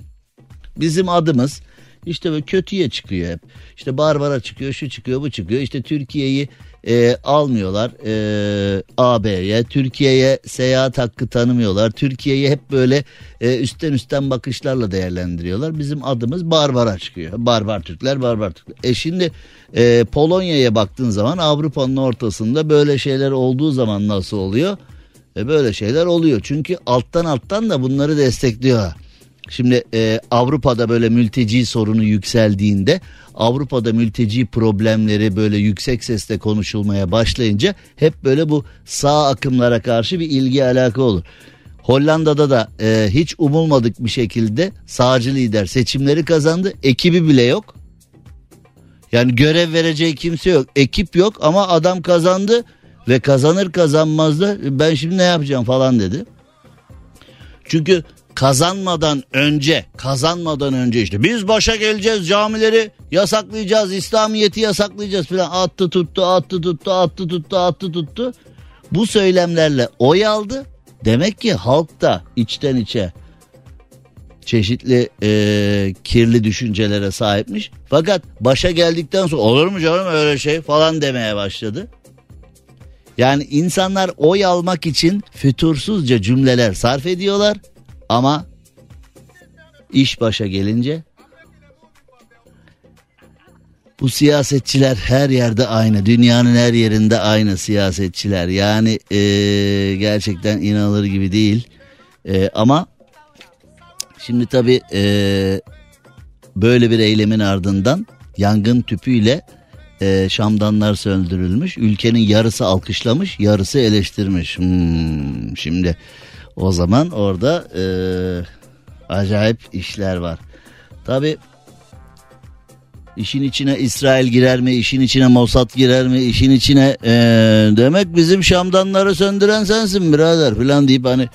Bizim adımız işte böyle kötüye çıkıyor hep. İşte Barbara çıkıyor, şu çıkıyor, bu çıkıyor. İşte Türkiye'yi e, almıyorlar e, AB'ye. Türkiye'ye seyahat hakkı tanımıyorlar. Türkiye'yi hep böyle e, üstten üstten bakışlarla değerlendiriyorlar. Bizim adımız Barbara çıkıyor. Barbar Türkler, Barbar Türkler. E şimdi e, Polonya'ya baktığın zaman Avrupa'nın ortasında böyle şeyler olduğu zaman nasıl oluyor? E, böyle şeyler oluyor. Çünkü alttan alttan da bunları destekliyorlar. Şimdi e, Avrupa'da böyle mülteci sorunu yükseldiğinde Avrupa'da mülteci problemleri böyle yüksek sesle konuşulmaya başlayınca hep böyle bu sağ akımlara karşı bir ilgi alaka olur. Hollanda'da da e, hiç umulmadık bir şekilde sağcı lider seçimleri kazandı. Ekibi bile yok. Yani görev vereceği kimse yok. Ekip yok ama adam kazandı ve kazanır kazanmaz da ben şimdi ne yapacağım falan dedi. Çünkü kazanmadan önce kazanmadan önce işte biz başa geleceğiz camileri yasaklayacağız İslamiyet'i yasaklayacağız falan attı tuttu attı tuttu attı tuttu attı tuttu. Bu söylemlerle oy aldı. Demek ki halk da içten içe çeşitli e, kirli düşüncelere sahipmiş. Fakat başa geldikten sonra olur mu canım öyle şey falan demeye başladı. Yani insanlar oy almak için fütursuzca cümleler sarf ediyorlar ama iş başa gelince bu siyasetçiler her yerde aynı. Dünyanın her yerinde aynı siyasetçiler. Yani e, gerçekten inanılır gibi değil. E, ama Şimdi tabii eee, böyle bir eylemin ardından yangın tüpüyle eee, şamdanlar söndürülmüş. Ülkenin yarısı alkışlamış, yarısı eleştirmiş. Hmm, şimdi o zaman orada eee, acayip işler var. Tabii İşin içine İsrail girer mi? İşin içine Mossad girer mi? İşin içine eee, demek bizim Şamdanları söndüren sensin birader falan deyip hani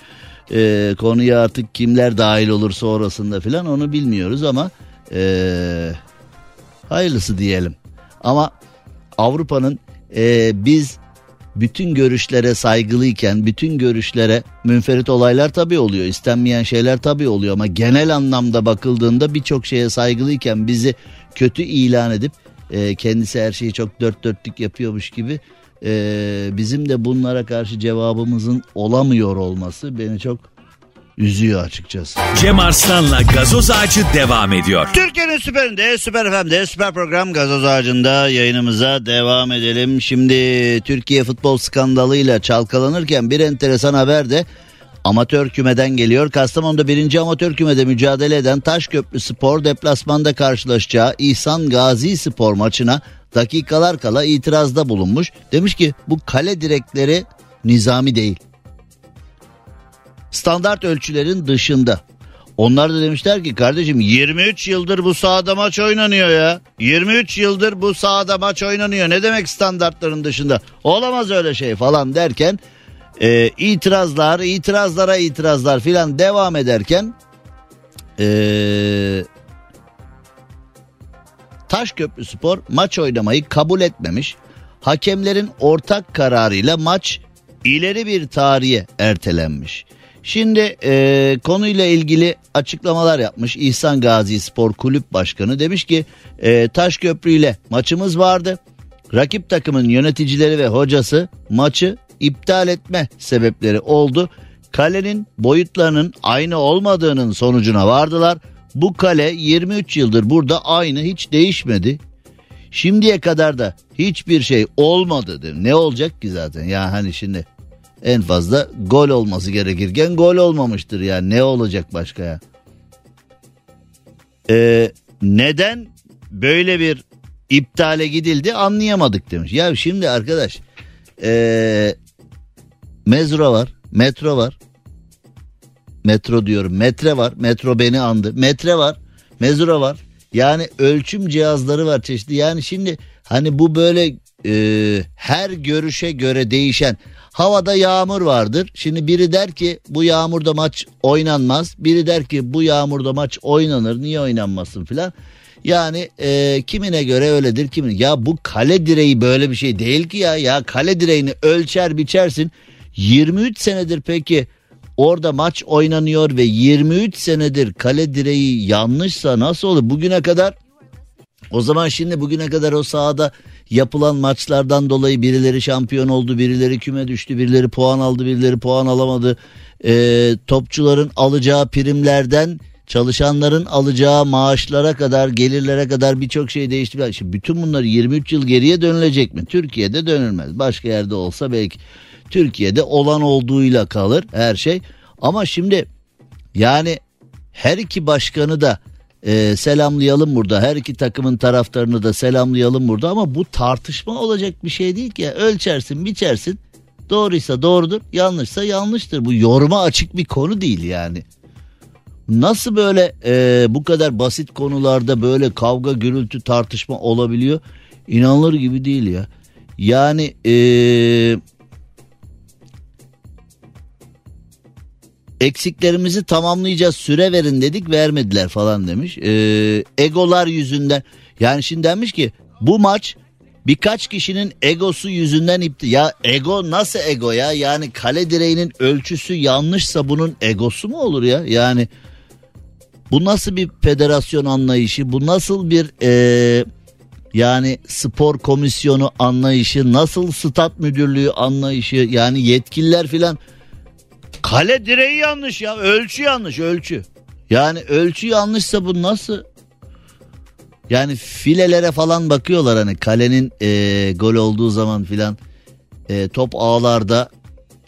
eee, konuya artık kimler dahil olursa orasında falan onu bilmiyoruz ama eee, hayırlısı diyelim. Ama Avrupa'nın eee, biz bütün görüşlere saygılıyken bütün görüşlere münferit olaylar tabii oluyor. istenmeyen şeyler tabii oluyor ama genel anlamda bakıldığında birçok şeye saygılıyken bizi kötü ilan edip e, kendisi her şeyi çok dört dörtlük yapıyormuş gibi e, bizim de bunlara karşı cevabımızın olamıyor olması beni çok üzüyor açıkçası. Cem Arslan'la gazoz ağacı devam ediyor. Türkiye'nin süperinde, süper FM'de, süper program gazoz ağacında yayınımıza devam edelim. Şimdi Türkiye futbol skandalıyla çalkalanırken bir enteresan haber de amatör kümeden geliyor. Kastamonu'da birinci amatör kümede mücadele eden Taşköprü Spor deplasmanda karşılaşacağı İhsan Gazi Spor maçına dakikalar kala itirazda bulunmuş. Demiş ki bu kale direkleri nizami değil standart ölçülerin dışında. Onlar da demişler ki kardeşim 23 yıldır bu sahada maç oynanıyor ya. 23 yıldır bu sahada maç oynanıyor. Ne demek standartların dışında? Olamaz öyle şey falan derken e, itirazlar, itirazlara itirazlar filan devam ederken e, Taşköprü Spor maç oynamayı kabul etmemiş. Hakemlerin ortak kararıyla maç ileri bir tarihe ertelenmiş. Şimdi e, konuyla ilgili açıklamalar yapmış İhsan Gazi Spor Kulüp Başkanı demiş ki e, Taşköprü ile maçımız vardı. Rakip takımın yöneticileri ve hocası maçı iptal etme sebepleri oldu. Kalenin boyutlarının aynı olmadığının sonucuna vardılar. Bu kale 23 yıldır burada aynı hiç değişmedi. Şimdiye kadar da hiçbir şey olmadı. Ne olacak ki zaten ya hani şimdi en fazla gol olması gerekirken gol olmamıştır yani ne olacak başka ya. Ee, neden böyle bir iptale gidildi anlayamadık demiş. Ya şimdi arkadaş ee, mezro var metro var. Metro diyorum metre var. Metro beni andı. Metre var mezro var. Yani ölçüm cihazları var çeşitli. Yani şimdi hani bu böyle e, her görüşe göre değişen havada yağmur vardır. Şimdi biri der ki bu yağmurda maç oynanmaz. Biri der ki bu yağmurda maç oynanır. Niye oynanmasın filan. Yani e, kimine göre öyledir kimin. Ya bu kale direği böyle bir şey değil ki ya. Ya kale direğini ölçer biçersin. 23 senedir peki orada maç oynanıyor ve 23 senedir kale direği yanlışsa nasıl olur? Bugüne kadar o zaman şimdi bugüne kadar o sahada yapılan maçlardan dolayı birileri şampiyon oldu, birileri küme düştü, birileri puan aldı, birileri puan alamadı. Ee, topçuların alacağı primlerden çalışanların alacağı maaşlara kadar, gelirlere kadar birçok şey değişti. Şimdi bütün bunlar 23 yıl geriye dönülecek mi? Türkiye'de dönülmez. Başka yerde olsa belki Türkiye'de olan olduğuyla kalır her şey. Ama şimdi yani her iki başkanı da e, selamlayalım burada. Her iki takımın taraftarını da selamlayalım burada ama bu tartışma olacak bir şey değil ki. Ya. Ölçersin, biçersin. Doğruysa doğrudur, yanlışsa yanlıştır. Bu yoruma açık bir konu değil yani. Nasıl böyle e, bu kadar basit konularda böyle kavga, gürültü, tartışma olabiliyor? İnanılır gibi değil ya. Yani eee eksiklerimizi tamamlayacağız süre verin dedik vermediler falan demiş. Ee, egolar yüzünden yani şimdi demiş ki bu maç birkaç kişinin egosu yüzünden ipti. Ya ego nasıl ego ya? Yani kale direğinin ölçüsü yanlışsa bunun egosu mu olur ya? Yani bu nasıl bir federasyon anlayışı? Bu nasıl bir ee, yani spor komisyonu anlayışı? Nasıl stat müdürlüğü anlayışı? Yani yetkililer filan Kale direği yanlış ya. Ölçü yanlış ölçü. Yani ölçü yanlışsa bu nasıl? Yani filelere falan bakıyorlar hani kalenin e, gol olduğu zaman filan e, top ağlarda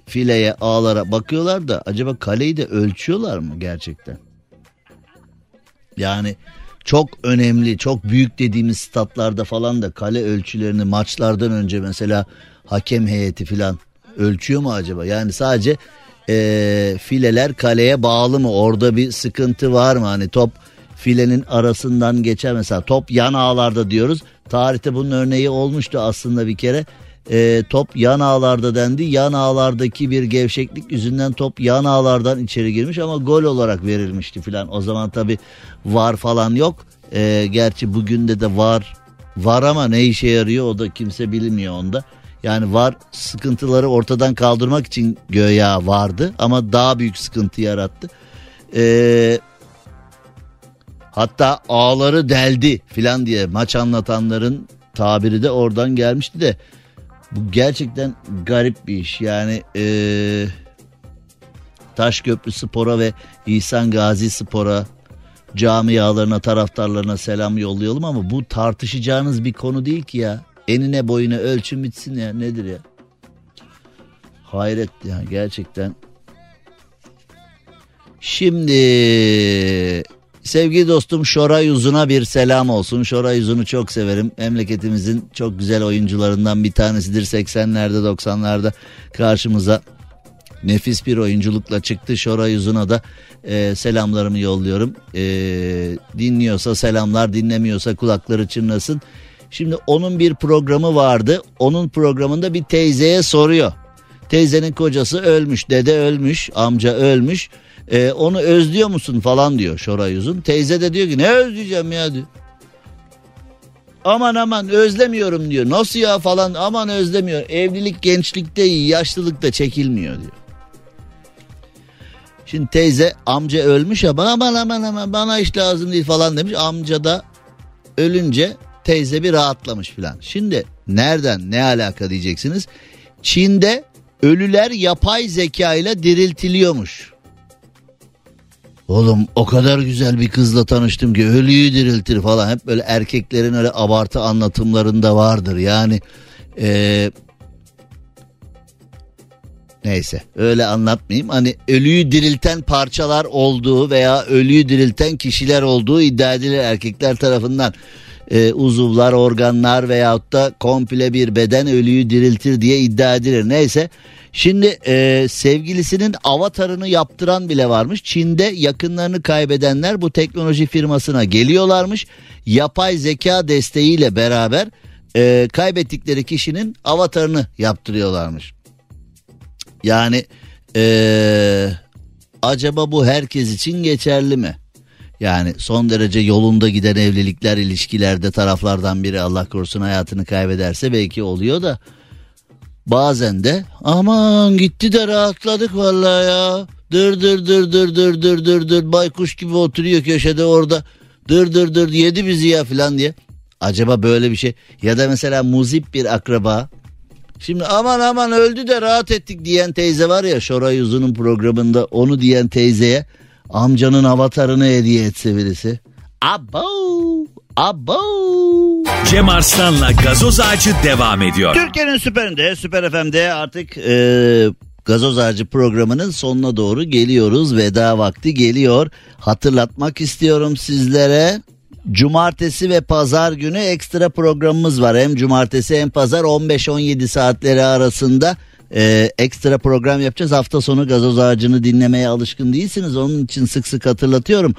fileye ağlara bakıyorlar da acaba kaleyi de ölçüyorlar mı gerçekten? Yani çok önemli, çok büyük dediğimiz statlarda falan da kale ölçülerini maçlardan önce mesela hakem heyeti falan ölçüyor mu acaba? Yani sadece e, fileler kaleye bağlı mı? Orada bir sıkıntı var mı? Hani top filenin arasından geçer mesela top yan ağlarda diyoruz. Tarihte bunun örneği olmuştu aslında bir kere. E, top yan ağlarda dendi. Yan ağlardaki bir gevşeklik yüzünden top yan ağlardan içeri girmiş ama gol olarak verilmişti filan. O zaman tabi var falan yok. E, gerçi bugün de de var var ama ne işe yarıyor o da kimse bilmiyor onda. Yani var sıkıntıları ortadan kaldırmak için göya vardı ama daha büyük sıkıntı yarattı. Ee, hatta ağları deldi filan diye maç anlatanların tabiri de oradan gelmişti de bu gerçekten garip bir iş. Yani ee, Taşköprü Spor'a ve İhsan Gazi Spor'a camialarına taraftarlarına selam yollayalım ama bu tartışacağınız bir konu değil ki ya. Enine boyuna ölçün bitsin ya nedir ya. Hayret ya gerçekten. Şimdi sevgili dostum Şoray Uzun'a bir selam olsun. Şoray Uzun'u çok severim. Memleketimizin çok güzel oyuncularından bir tanesidir. 80'lerde 90'larda karşımıza nefis bir oyunculukla çıktı. Şoray Uzun'a da e, selamlarımı yolluyorum. E, dinliyorsa selamlar dinlemiyorsa kulakları çınlasın. Şimdi onun bir programı vardı. Onun programında bir teyzeye soruyor. Teyzenin kocası ölmüş, dede ölmüş, amca ölmüş. Ee, onu özlüyor musun falan diyor Şoray Uzun. Teyze de diyor ki ne özleyeceğim ya diyor. Aman aman özlemiyorum diyor. Nasıl ya falan aman özlemiyor. Evlilik gençlikte yaşlılıkta çekilmiyor diyor. Şimdi teyze amca ölmüş ama aman aman aman bana iş lazım değil falan demiş. Amca da ölünce teyze bir rahatlamış filan. Şimdi nereden ne alaka diyeceksiniz. Çin'de ölüler yapay zeka ile diriltiliyormuş. Oğlum o kadar güzel bir kızla tanıştım ki ölüyü diriltir falan. Hep böyle erkeklerin öyle abartı anlatımlarında vardır. Yani ee, neyse öyle anlatmayayım. Hani ölüyü dirilten parçalar olduğu veya ölüyü dirilten kişiler olduğu iddia edilir erkekler tarafından e, uzuvlar, organlar veyahut da komple bir beden ölüyü diriltir diye iddia edilir. Neyse şimdi e, sevgilisinin avatarını yaptıran bile varmış. Çin'de yakınlarını kaybedenler bu teknoloji firmasına geliyorlarmış. Yapay zeka desteğiyle beraber e, kaybettikleri kişinin avatarını yaptırıyorlarmış. Yani e, acaba bu herkes için geçerli mi? Yani son derece yolunda giden evlilikler ilişkilerde taraflardan biri Allah korusun hayatını kaybederse belki oluyor da bazen de aman gitti de rahatladık vallahi ya. Dır dır dır dır dır dır dır dır baykuş gibi oturuyor köşede orada dır dır dır yedi bizi ya falan diye. Acaba böyle bir şey ya da mesela muzip bir akraba Şimdi aman aman öldü de rahat ettik diyen teyze var ya Şoray Uzun'un programında onu diyen teyzeye amcanın avatarını hediye etse birisi. Abo! Abo! Cem Arslan'la gazoz ağacı devam ediyor. Türkiye'nin süperinde, Süper FM'de artık e, gazoz ağacı programının sonuna doğru geliyoruz. Veda vakti geliyor. Hatırlatmak istiyorum sizlere. Cumartesi ve pazar günü ekstra programımız var. Hem cumartesi hem pazar 15-17 saatleri arasında e, ekstra program yapacağız. Hafta sonu gazoz ağacını dinlemeye alışkın değilsiniz. Onun için sık sık hatırlatıyorum.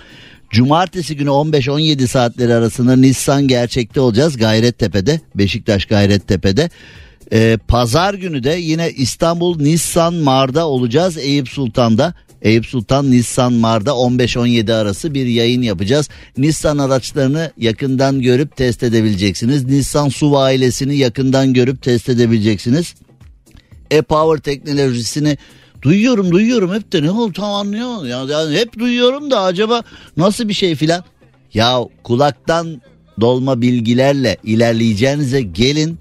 Cumartesi günü 15-17 saatleri arasında Nissan gerçekte olacağız. Gayrettepe'de, Beşiktaş Gayrettepe'de. Ee, Pazar günü de yine İstanbul Nissan Mar'da olacağız. Eyüp Sultan'da. Eyüp Sultan Nissan Mar'da 15-17 arası bir yayın yapacağız. Nissan araçlarını yakından görüp test edebileceksiniz. Nissan SUV ailesini yakından görüp test edebileceksiniz. E-Power teknolojisini duyuyorum duyuyorum hep de ne oldu tam anlayamadım. Ya, yani hep duyuyorum da acaba nasıl bir şey filan. Ya kulaktan dolma bilgilerle ilerleyeceğinize gelin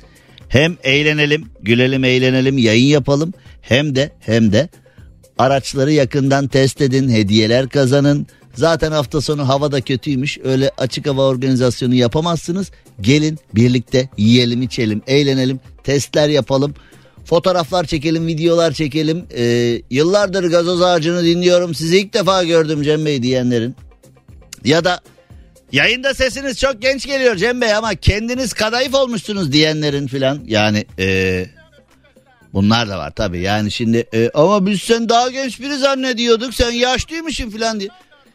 hem eğlenelim, gülelim, eğlenelim, yayın yapalım hem de hem de araçları yakından test edin, hediyeler kazanın. Zaten hafta sonu hava da kötüymüş. Öyle açık hava organizasyonu yapamazsınız. Gelin birlikte yiyelim, içelim, eğlenelim, testler yapalım. Fotoğraflar çekelim, videolar çekelim. Ee, yıllardır gazoz ağacını dinliyorum. Sizi ilk defa gördüm Cem Bey diyenlerin. Ya da Yayında sesiniz çok genç geliyor Cem Bey ama kendiniz kadayıf olmuşsunuz diyenlerin filan. Yani e, bunlar da var tabii. Yani şimdi e, ama biz sen daha genç biri zannediyorduk. Sen yaşlıymışsın filan diye.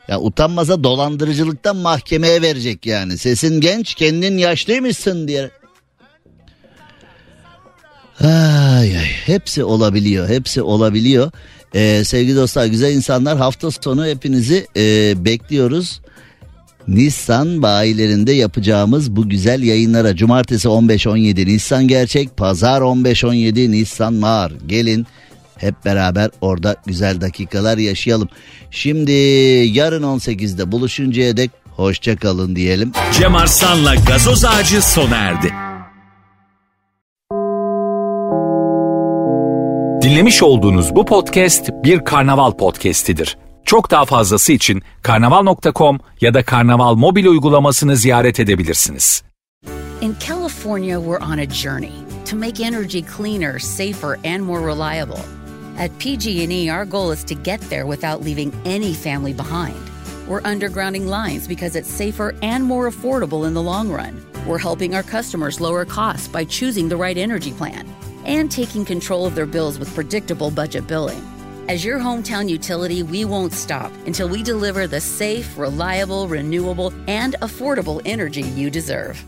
Ya utanmasa dolandırıcılıktan mahkemeye verecek yani. Sesin genç kendin yaşlıymışsın diye. Ay ay hepsi olabiliyor hepsi olabiliyor. Ee, sevgili dostlar güzel insanlar hafta sonu hepinizi e, bekliyoruz. Nissan bayilerinde yapacağımız bu güzel yayınlara cumartesi 15-17 Nissan Gerçek, pazar 15-17 Nissan Mar. Gelin hep beraber orada güzel dakikalar yaşayalım. Şimdi yarın 18'de buluşuncaya dek hoşça kalın diyelim. Cem Arslan'la gazoz ağacı sona erdi. Dinlemiş olduğunuz bu podcast bir karnaval podcastidir. Çok daha fazlası için karnaval.com ya da karnaval mobil uygulamasını ziyaret edebilirsiniz. In California, we're on a journey to make energy cleaner, safer, and more reliable. At PG&E, our goal is to get there without leaving any family behind. We're undergrounding lines because it's safer and more affordable in the long run. We're helping our customers lower costs by choosing the right energy plan and taking control of their bills with predictable budget billing. As your hometown utility, we won't stop until we deliver the safe, reliable, renewable, and affordable energy you deserve.